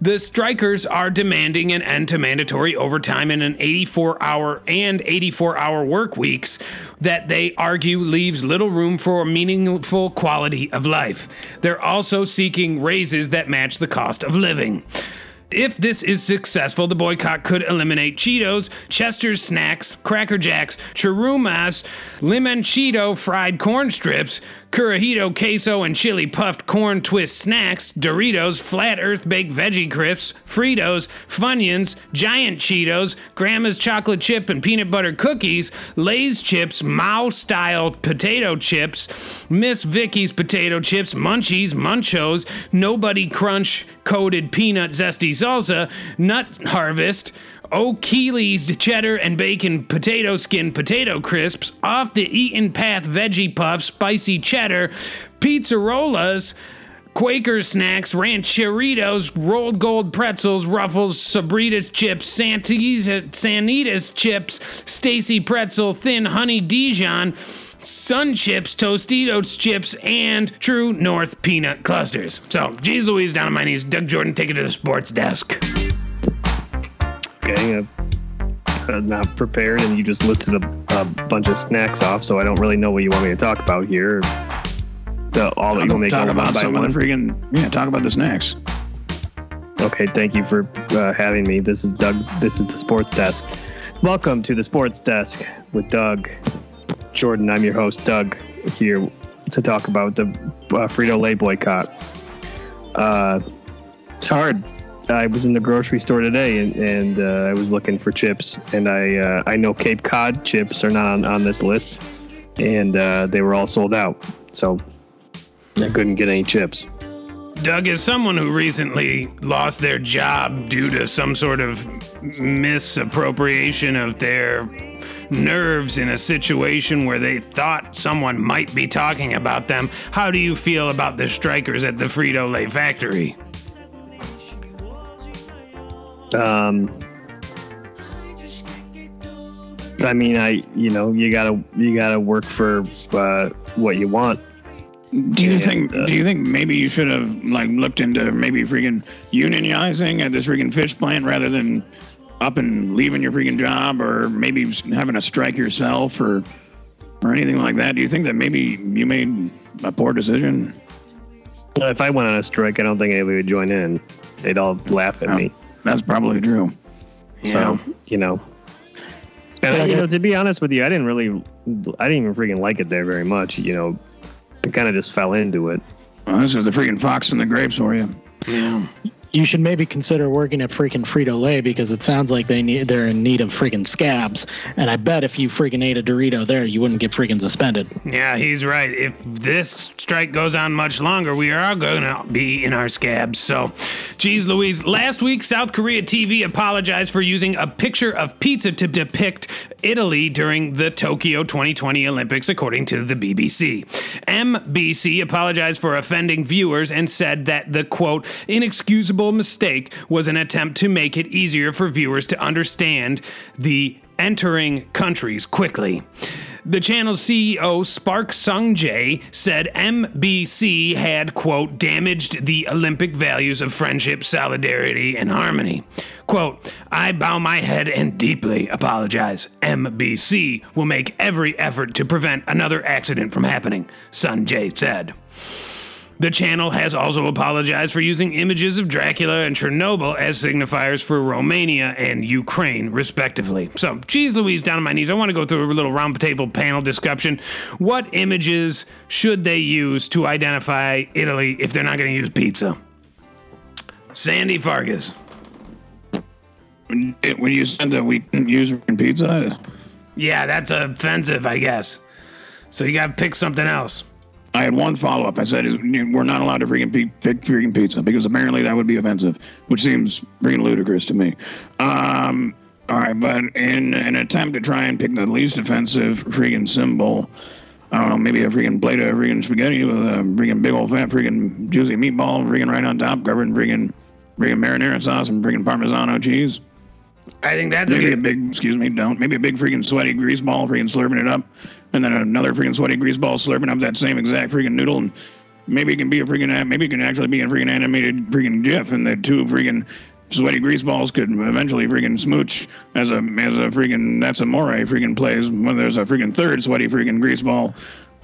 The strikers are demanding an end to mandatory overtime in an 84 hour and 84 hour work weeks that they argue leaves little room for a meaningful quality of life. They're also seeking raises that match the cost of living. If this is successful, the boycott could eliminate Cheetos, Chester's Snacks, Cracker Jacks, Churrumais, Limoncito fried corn strips, Curajito queso and chili puffed corn twist snacks, Doritos, flat earth baked veggie crisps, Fritos, Funyuns, giant Cheetos, Grandma's chocolate chip and peanut butter cookies, Lay's chips, Maui style potato chips, Miss Vickie's potato chips, Munchies, Munchos, Nobody Crunch coated peanut zesty salsa, Nut Harvest, O'Keely's cheddar and bacon potato skin potato crisps, off the eaten path veggie puff spicy cheddar, Pizzerolas, Quaker snacks, rancheritos, Rold Gold pretzels, ruffles, Sabritas chips, Santita, Sanitas chips, Stacy pretzel, thin honey Dijon, Sun chips, Tostitos chips, and True North peanut clusters. So, geez Louise, down on my knees. Doug Jordan, take it to the sports desk. Okay, uh, uh, not prepared, and you just listed a, a bunch of snacks off, so I don't really know what you want me to talk about here. The, all that you want me to talk about some of the freaking yeah. Talk about the snacks. Okay, thank you for uh, having me. This is Doug. This is the Sports Desk. Welcome to the Sports Desk with Doug Jordan. I'm your host, Doug, here to talk about the uh, Frito Lay boycott. Uh, it's hard. I was in the grocery store today and, and uh, I was looking for chips, and I uh, I know Cape Cod chips are not on, on this list, and uh, they were all sold out, so I couldn't get any chips. Doug, as someone who recently lost their job due to some sort of misappropriation of their nerves in a situation where they thought someone might be talking about them, how do you feel about the strikers at the Frito Lay factory? Um, I mean, I you know you gotta you gotta work for uh, what you want. Do you And, think? uh, do you think maybe you should have like looked into maybe freaking unionizing at this freaking fish plant rather than up and leaving your freaking job, or maybe having a strike yourself, or or anything like that? Do you think that maybe you made a poor decision? If I went on a strike, I don't think anybody would join in. They'd all laugh at Oh, me. That's probably true. So you know, and you know, to be honest with you, I didn't really, I didn't even freaking like it there very much. You know, I kind of just fell into it. Well, this is the freaking fox and the grapes for you. Yeah. You should maybe consider working at freaking Frito Lay because it sounds like they need they're in need of freaking scabs. And I bet if you freaking ate a Dorito there, you wouldn't get freaking suspended. Yeah, he's right. If this strike goes on much longer, we are going to be in our scabs. So, geez, Louise, last week South Korea TV apologized for using a picture of pizza to depict Italy during the Tokyo 2020 Olympics, according to the BBC. MBC apologized for offending viewers and said that the quote, inexcusable mistake was an attempt to make it easier for viewers to understand the entering countries quickly. The channel's CEO, Spark Sung Jae, said MBC had, quote, damaged the Olympic values of friendship, solidarity, and harmony. Quote, I bow my head and deeply apologize. MBC will make every effort to prevent another accident from happening, Sun Jae said. The channel has also apologized for using images of Dracula and Chernobyl as signifiers for Romania and Ukraine, respectively. So, geez Louise, down on my knees, I want to go through a little roundtable panel discussion. What images should they use to identify Italy if they're not going to use pizza? Sandy Fargus. When when you said that we didn't use pizza, Yeah, that's offensive, I guess. So you got to pick something else. I had one follow up. I said, is, we're not allowed to freaking pe- pick freaking pizza because apparently that would be offensive, which seems freaking ludicrous to me. Um, all right, but in an attempt to try and pick the least offensive freaking symbol, I don't know, maybe a freaking plate of freaking spaghetti with a freaking big old fat freaking juicy meatball freaking right on top, covered in freaking freaking marinara sauce and freaking Parmesano cheese. I think that's Maybe a good. big, excuse me, don't. Maybe a big freaking sweaty grease ball, freaking slurping it up, and then another freaking sweaty grease ball slurping up that same exact freaking noodle, and maybe it can be a freaking, maybe it can actually be a freaking animated freaking GIF, and the two freaking sweaty grease balls could eventually freaking smooch as a as a freaking that's a more freaking plays when there's a freaking third sweaty freaking grease ball.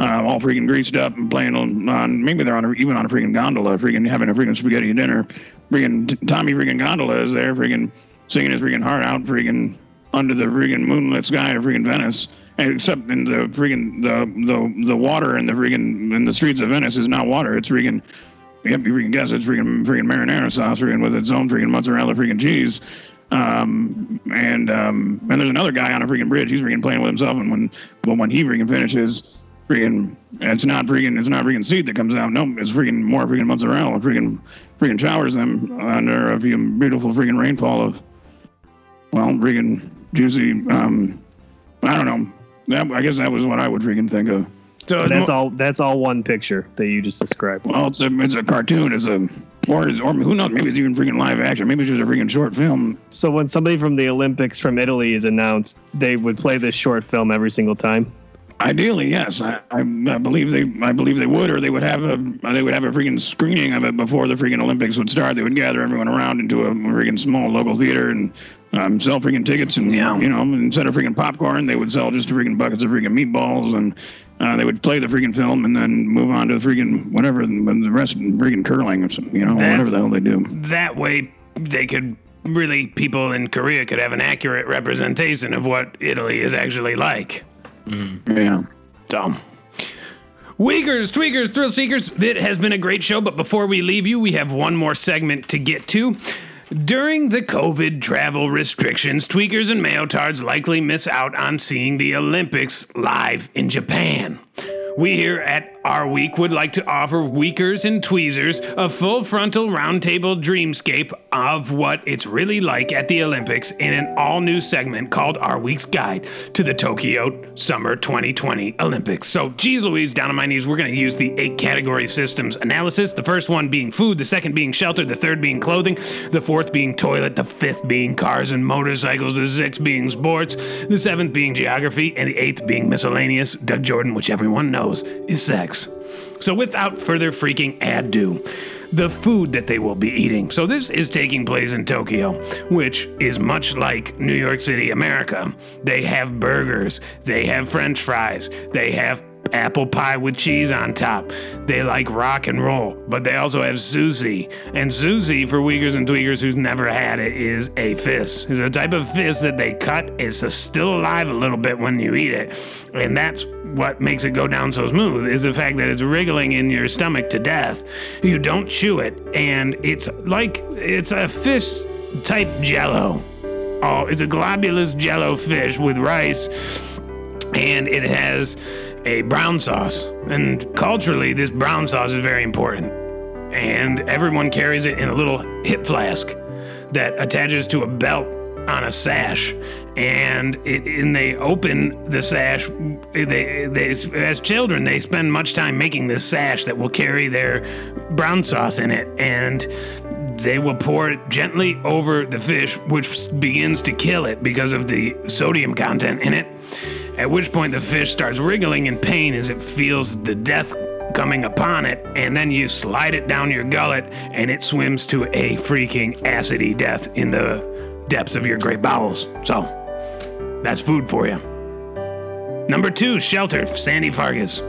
Uh, all freaking greased up and playing on, on maybe they're on a, even on a freaking gondola, freaking having a freaking spaghetti dinner. Freaking t- Tommy freaking gondola is there, freaking singing his freaking heart out, freaking under the freaking moonlit sky of freaking Venice. And except in the freaking the the the water in the freaking in the streets of Venice is not water. It's freaking Yep, you freaking guess it's freaking freaking marinara sauce, freaking with its own freaking mozzarella freaking cheese. Um, and um, and there's another guy on a freaking bridge. He's freaking playing with himself, and when well when he freaking finishes, freaking it's not freaking it's not freaking seed that comes out. No, it's freaking more freaking mozzarella. Freaking freaking showers them under a few beautiful freaking rainfall of well freaking juicy. Um, I don't know. That, I guess that was what I would freaking think of. So That's all. That's all one picture that you just described. Well, it's a it's a cartoon. It's a or is or who knows? Maybe it's even freaking live action. Maybe it's just a freaking short film. So when somebody from the Olympics from Italy is announced, they would play this short film every single time. Ideally, yes. I, I, I believe they I believe they would, or they would have a they would have a freaking screening of it before the freaking Olympics would start. They would gather everyone around into a freaking small local theater and um, sell freaking tickets and Yeah. you know instead of freaking popcorn, they would sell just freaking buckets of freaking meatballs and. Uh, they would play the freaking film and then move on to the freaking whatever and the rest freaking curling or something, you know, whatever the hell they do. that way they could really people in Korea could have an accurate representation of what Italy is actually like. Yeah. dumb Weakers, tweakers, thrill seekers, it has been a great show, but before we leave you, we have one more segment to get to. During the COVID travel restrictions, tweakers and mayotards likely miss out on seeing the Olympics live in Japan. We here at Our Week would like to offer Weakers and Tweezers a full frontal roundtable dreamscape of what it's really like at the Olympics in an all new segment called Our Week's Guide to the Tokyo Summer 2020 Olympics. So, geez Louise, down on my knees, we're going to use the eight category systems analysis. The first one being food, the second being shelter, the third being clothing, the fourth being toilet, the fifth being cars and motorcycles, the sixth being sports, the seventh being geography, and the eighth being miscellaneous. Doug Jordan, which everyone knows, is sex. So, without further freaking ado, the food that they will be eating. So, this is taking place in Tokyo, which is much like New York City, America. They have burgers, they have french fries, they have apple pie with cheese on top. They like rock and roll, but they also have Susie. And Susie, for Weakers and Tweakers who's never had it, is a fish. It's a type of fish that they cut. It's still alive a little bit when you eat it. And that's what makes it go down so smooth is the fact that it's wriggling in your stomach to death. You don't chew it, and it's like it's a fish type jello. Oh, it's a globulous jello fish with rice, and it has a brown sauce. And culturally, this brown sauce is very important. And everyone carries it in a little hip flask that attaches to a belt on a sash. And it, and they open the sash. They, they, as children, they spend much time making this sash that will carry their brown sauce in it. And they will pour it gently over the fish, which begins to kill it because of the sodium content in it. At which point, the fish starts wriggling in pain as it feels the death coming upon it, and then you slide it down your gullet, and it swims to a freaking acidy death in the depths of your great bowels. So, that's food for you. Number two, shelter, Sandy Fargus.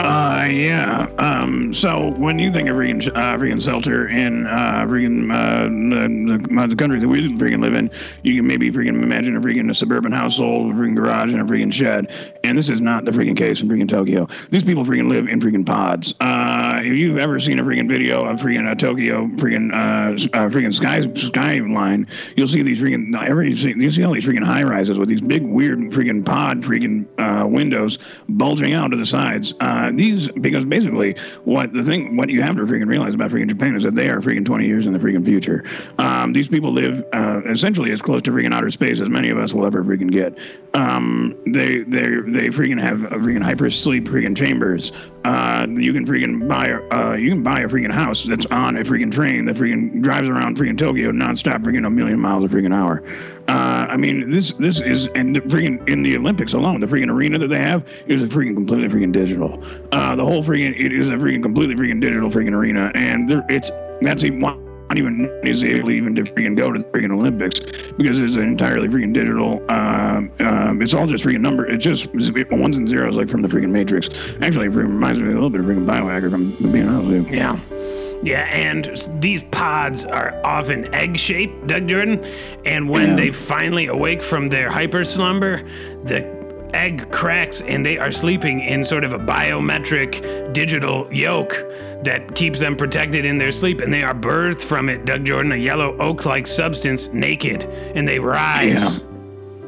Uh, yeah. Um, so when you think of freaking, uh, freaking shelter in uh, freaking uh, the, the, country that we freaking live in, you can maybe freaking imagine a freaking a suburban household, a freaking garage, and a freaking shed. And this is not the freaking case in freaking Tokyo. These people freaking live in freaking pods. Uh, if you've ever seen a freaking video of freaking uh, Tokyo freaking uh, uh, freaking sky skyline, you'll see these freaking every you see all these freaking high rises with these big weird freaking pod freaking uh, windows bulging out to the sides. Uh, these because basically what the thing what you have to freaking realize about freaking Japan is that they are freaking 20 years in the freaking future. Um, these people live uh, essentially as close to freaking outer space as many of us will ever freaking get. Um, they they they freaking have a freaking hyper sleep freaking chambers. Uh, you can freaking buy uh, you can buy a freaking house that's on a freaking train that freaking drives around freaking Tokyo nonstop freaking a million miles a freaking hour. Uh, I mean, this this is and the freaking in the Olympics alone, the freaking arena that they have is a freaking completely freaking digital. Uh, the whole freaking it is a freaking completely freaking digital freaking arena, and there it's that's even not even is able even to freaking go to the freaking Olympics because it's an entirely freaking digital. Um, um, it's all just freaking number. It's just ones and zeros like from the freaking Matrix. Actually, it reminds me a little bit of freaking Biohacker. From being honest with you. Yeah. Yeah, and these pods are often egg shaped, Doug Jordan. And when Yeah. they finally awake from their hyper slumber, the egg cracks and they are sleeping in sort of a biometric digital yolk that keeps them protected in their sleep. And they are birthed from it, Doug Jordan, a yellow oak like substance, naked. And they rise. Yeah.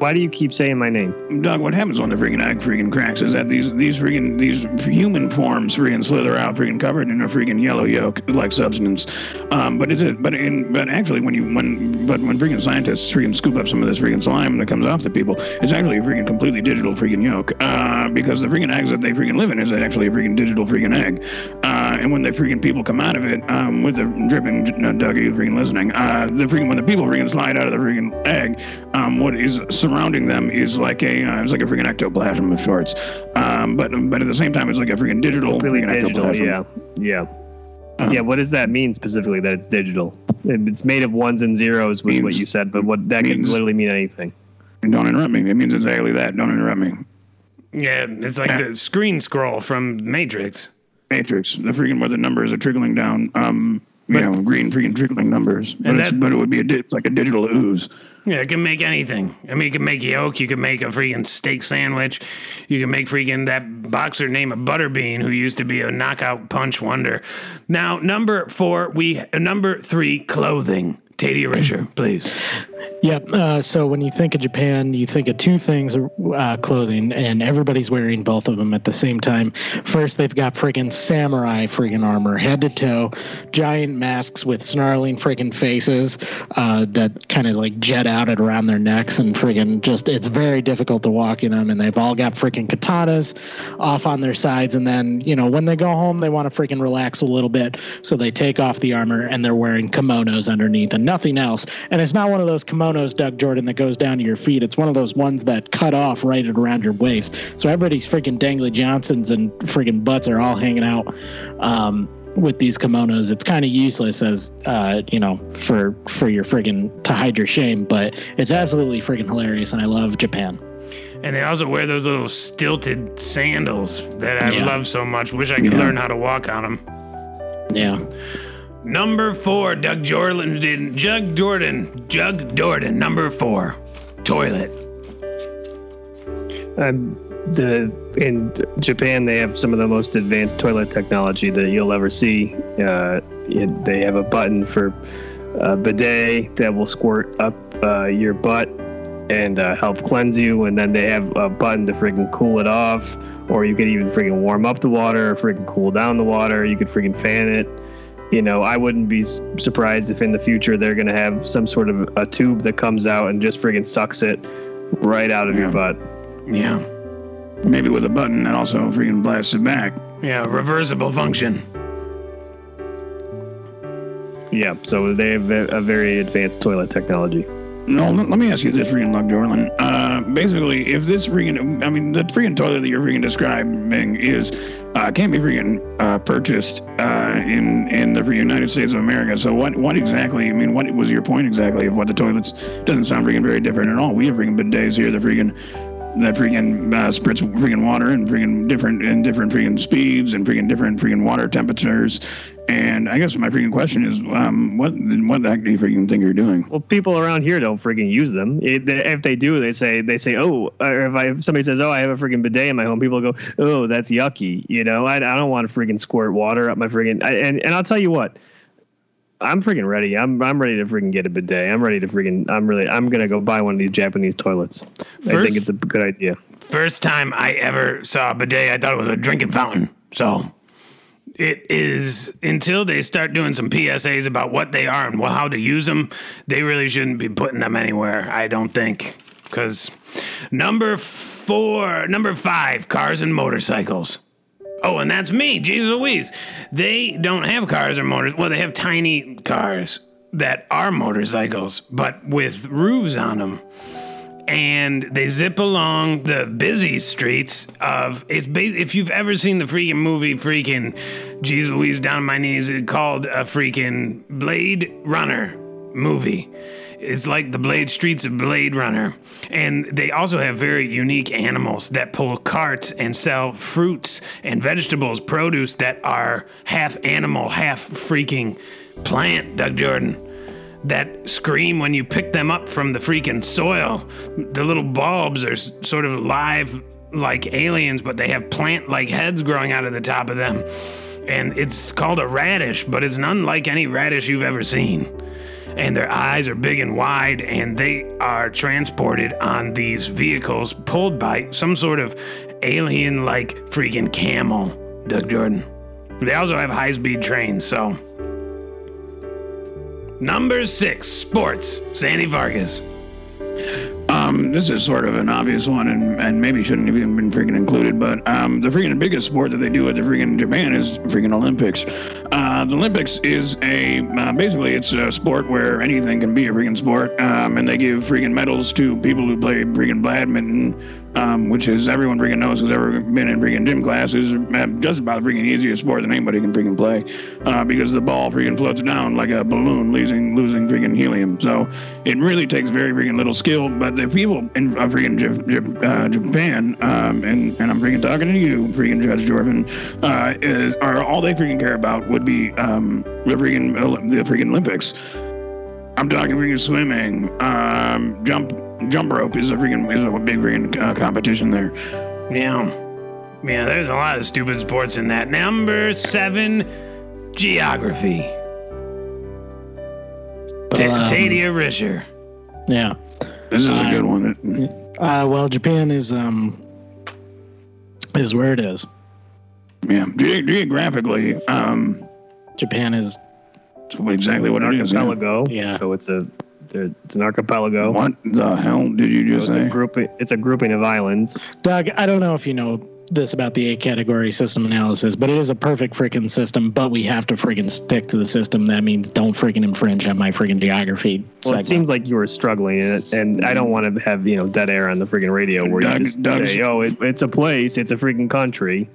Why do you keep saying my name? Doug, what happens when the freaking egg freaking cracks is that these these freaking these human forms freaking slither out freaking covered in a freaking yellow yolk like substance. Um, but is it? But in but actually when you when but when freaking scientists freaking scoop up some of this freaking slime that comes off the people, it's actually a freaking completely digital freaking yolk. Uh, because the freaking eggs that they freaking live in is actually a freaking digital freaking egg. Uh, and when the freaking people come out of it um, with the dripping, uh, Doug, are you freaking listening? Uh, the freaking when the people freaking slide out of the freaking egg, um, what is surrounding them is like a uh, it's like a freaking ectoplasm of sorts. Um, but but at the same time, it's like a freaking digital Completely freaking digital. ectoplasm. Yeah. Yeah. Uh-huh. Yeah. What does that mean specifically that it's digital? It's made of ones and zeros, was what you said, but what that could means- literally mean anything. Don't interrupt me. It means exactly that. Don't interrupt me. Yeah, it's like the screen scroll from Matrix. Matrix, the freaking where the numbers are trickling down. Um, you But- know, green freaking trickling numbers. But, And that- but it would be a it's like a digital ooze. Yeah, it can make anything. I mean, you can make yolk. You can make a freaking steak sandwich. You can make freaking that boxer named a Butterbean, who used to be a knockout punch wonder. Now, number four, we uh, number three, clothing. Tadia Risher, please. Yep. Uh, so when you think of Japan, you think of two things: uh, clothing, and everybody's wearing both of them at the same time. First, they've got friggin' samurai friggin' armor, head to toe, giant masks with snarling friggin' faces uh, that kind of like jet out at around their necks, and friggin' just it's very difficult to walk in them. And they've all got friggin' katanas off on their sides, and then you know when they go home, they want to friggin' relax a little bit, so they take off the armor and they're wearing kimonos underneath and nothing else. And it's not one of those kimonos, Doug Jordan, that goes down to your feet. It's one of those ones that cut off right around your waist. So everybody's freaking dangly Johnsons and freaking butts are all hanging out. Um, with these kimonos, it's kind of useless as uh, you know for for your friggin' to hide your shame, but it's absolutely friggin' hilarious, and I love Japan. And they also wear those little stilted sandals that I Yeah. love so much. Wish I could Yeah. learn how to walk on them. Yeah. Number four, Doug Jordan. Jug Jordan. Jug Jordan. Number four, toilet. Um, the in Japan, they have some of the most advanced toilet technology that you'll ever see. Uh, it, they have a button for a bidet that will squirt up uh, your butt and uh, help cleanse you, and then they have a button to freaking cool it off, or you could even freaking warm up the water, freaking cool down the water. You could freaking fan it. You know, I wouldn't be surprised if in the future they're gonna have some sort of a tube that comes out and just freaking sucks it right out of your butt. Yeah. Maybe with a button that also freaking blasts it back. Yeah, reversible function. Yeah, so they have a a very advanced toilet technology. No, let, me ask you this, freaking Lug Dorland. Uh, basically, if this freaking, I mean, the freaking toilet that you're freaking describing is, uh, can't be freaking uh, purchased uh, in in the United States of America. So what what exactly? I mean, what was your point exactly of what the toilets? Doesn't sound freaking very different at all. We have freaking bidets here The freaking that freaking uh, spritz freaking water and freaking different and different freaking speeds and freaking different freaking water temperatures. And I guess my freaking question is, um, what what the heck do you freaking think you're doing? Well, people around here don't freaking use them. If they, if they do, they say they say, oh, or if, I, if somebody says, oh, I have a freaking bidet in my home, people go, oh, that's yucky. You know, I, I don't want to freaking squirt water up my freaking. I, and and I'll tell you what, I'm freaking ready. I'm I'm ready to freaking get a bidet. I'm ready to freaking. I'm really. I'm gonna go buy one of these Japanese toilets. I think it's a good idea. First time I ever saw a bidet, I thought it was a drinking fountain. So it is until they start doing some PSAs about what they are and wh- how to use them, they really shouldn't be putting them anywhere, I don't think. Because number four, number five, cars and motorcycles. Oh, and that's me, Jesus Louise. They don't have cars or motors. Well, they have tiny cars that are motorcycles, but with roofs on them and they zip along the busy streets of it's ba- if you've ever seen the freaking movie freaking Jesus Louise down on my knees it's called a freaking Blade Runner movie it's like the Blade Streets of Blade Runner and they also have very unique animals that pull carts and sell fruits and vegetables produce that are half animal half freaking plant Doug Jordan that scream when you pick them up from the freaking soil. The little bulbs are sort of live like aliens, but they have plant like heads growing out of the top of them. And it's called a radish, but it's none like any radish you've ever seen. And their eyes are big and wide, and they are transported on these vehicles pulled by some sort of alien like freaking camel, Doug Jordan. They also have high speed trains, so. Number six, sports. Sandy Vargas. Um, this is sort of an obvious one, and, and maybe shouldn't have even been freaking included. But um, the freaking biggest sport that they do at the freaking Japan is freaking Olympics. Uh, the Olympics is a uh, basically it's a sport where anything can be a freaking sport, um, and they give freaking medals to people who play freaking badminton. Um, which is everyone freaking knows who's ever been in freaking gym class is uh, just about the freaking easiest sport that anybody can freaking play, uh, because the ball freaking floats down like a balloon, losing losing freaking helium. So it really takes very freaking little skill. But the people in freaking uh, Japan, um, and and I'm freaking talking to you, freaking Judge Jordan, uh, is are all they freaking care about would be um, the freaking the freaking Olympics. I'm talking freaking swimming, um, jump jump rope is a freaking is a big freaking uh, competition there. Yeah. Yeah, there's a lot of stupid sports in that. Number seven, geography. Ta Um, Tadia Risher. Yeah. This is a good Um, one. Uh, well, Japan is um is where it is. Yeah, Ge- geographically, um, Japan is exactly what it is. yeah. archipelago. Yeah. So it's a it's an archipelago. What the hell did you So just it's say? a grouping. It's a grouping of islands. Doug. I don't know if you know this about the eight category system analysis, but it is a perfect freaking system. But we have to freaking stick to the system. That means don't freaking infringe on my freaking geography. Well, it seems like you were struggling in and I don't want to have you know dead air on the freaking radio where Doug- you just Doug's- say, "Oh, it, it's a place, it's a freaking country."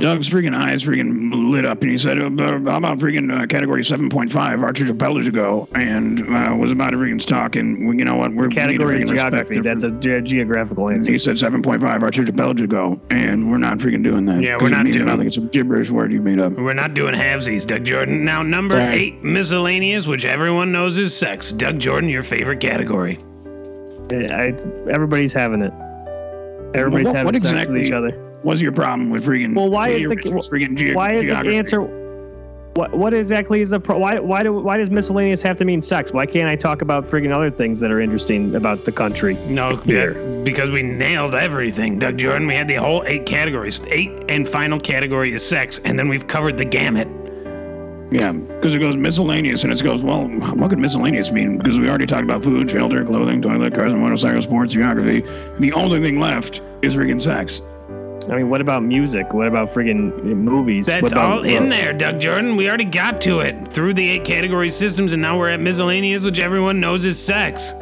Doug's freaking eyes freaking lit up, and he said, uh, "How about freaking uh, category 7.5, Archers of Pelage and uh, was about to freaking talk. And well, you know what? We're we need to Category is geography. That's a ge- geographical answer. He said 7.5 Archers of Pelage and we're not freaking doing that. Yeah, we're not means doing- nothing. It's a gibberish word you made up. We're not doing halvesies, Doug Jordan. Now, number Sorry. eight, miscellaneous, which everyone knows is sex. Doug Jordan, your favorite category. I, everybody's having it. Everybody's what- having what sex exactly- with each other. What's your problem with freaking? Well, why is the freaking ge- why is geography? the answer? What what exactly is the pro? Why why do why does miscellaneous have to mean sex? Why can't I talk about friggin' other things that are interesting about the country? No, Here. yeah, because we nailed everything, Doug Jordan. We had the whole eight categories. Eight and final category is sex, and then we've covered the gamut. Yeah, because it goes miscellaneous, and it goes, well, what could miscellaneous mean? Because we already talked about food, shelter, clothing, toilet, cars and motorcycles, sports, geography. The only thing left is freaking sex. I mean, what about music? What about friggin' movies? That's What about- all in there, Doug Jordan. We already got to it through the eight category systems, and now we're at miscellaneous, which everyone knows is sex.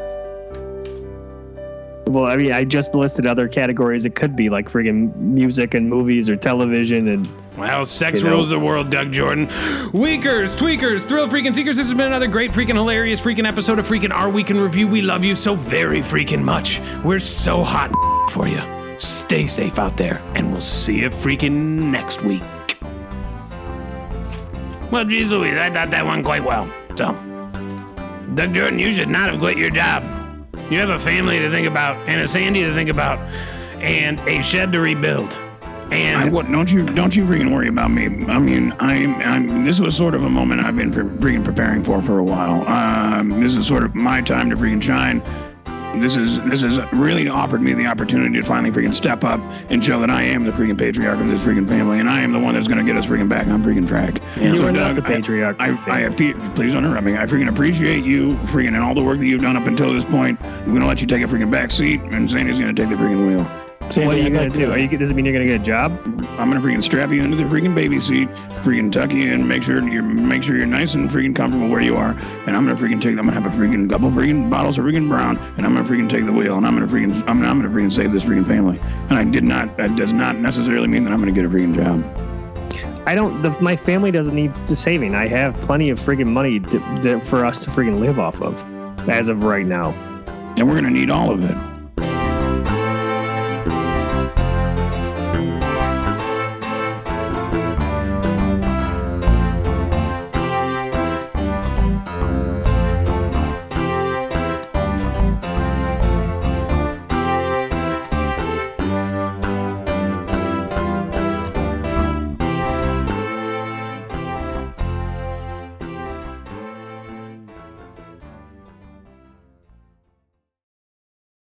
Well, I mean, I just listed other categories. It could be like friggin' music and movies or television and Well, sex You know. rules the world, Doug Jordan. Weakers, tweakers, thrill freaking seekers. This has been another great freaking hilarious freaking episode of freaking Our Week in Review. We love you so very freaking much. We're so hot for you. Stay safe out there, and we'll see you freaking next week. Well, geez Louise, I thought that went quite well. So, Doug Jordan, you should not have quit your job. You have a family to think about, and a Sandy to think about, and a shed to rebuild. And I, what, don't you don't you freaking worry about me. I mean, I'm, I'm this was sort of a moment I've been freaking preparing for for a while. Um, this is sort of my time to freaking shine. This is this has really offered me the opportunity to finally freaking step up and show that I am the freaking patriarch of this freaking family, and I am the one that's going to get us freaking back on freaking track. Yeah. you So, are not the Doug, I- patriarch. I, I, please don't interrupt me. I freaking appreciate you freaking and all the work that you've done up until this point. I'm gonna let you take a freaking back seat, and Sandy's gonna take the freaking wheel. Sandy, what are you gonna like to- do? Are you, does it mean you're gonna get a job? I'm gonna freaking strap you into the freaking baby seat, freaking tuck you in, make sure you're make sure you're nice and freaking comfortable where you are, and I'm gonna freaking take. I'm gonna have a freaking couple freaking bottles of freaking brown, and I'm gonna freaking take the wheel, and I'm gonna freaking I'm, I'm gonna freaking save this freaking family. And I did not. That does not necessarily mean that I'm gonna get a freaking job. I don't. The, my family doesn't need to saving. I have plenty of friggin' money to, to, for us to friggin' live off of, as of right now. And we're gonna need all of it.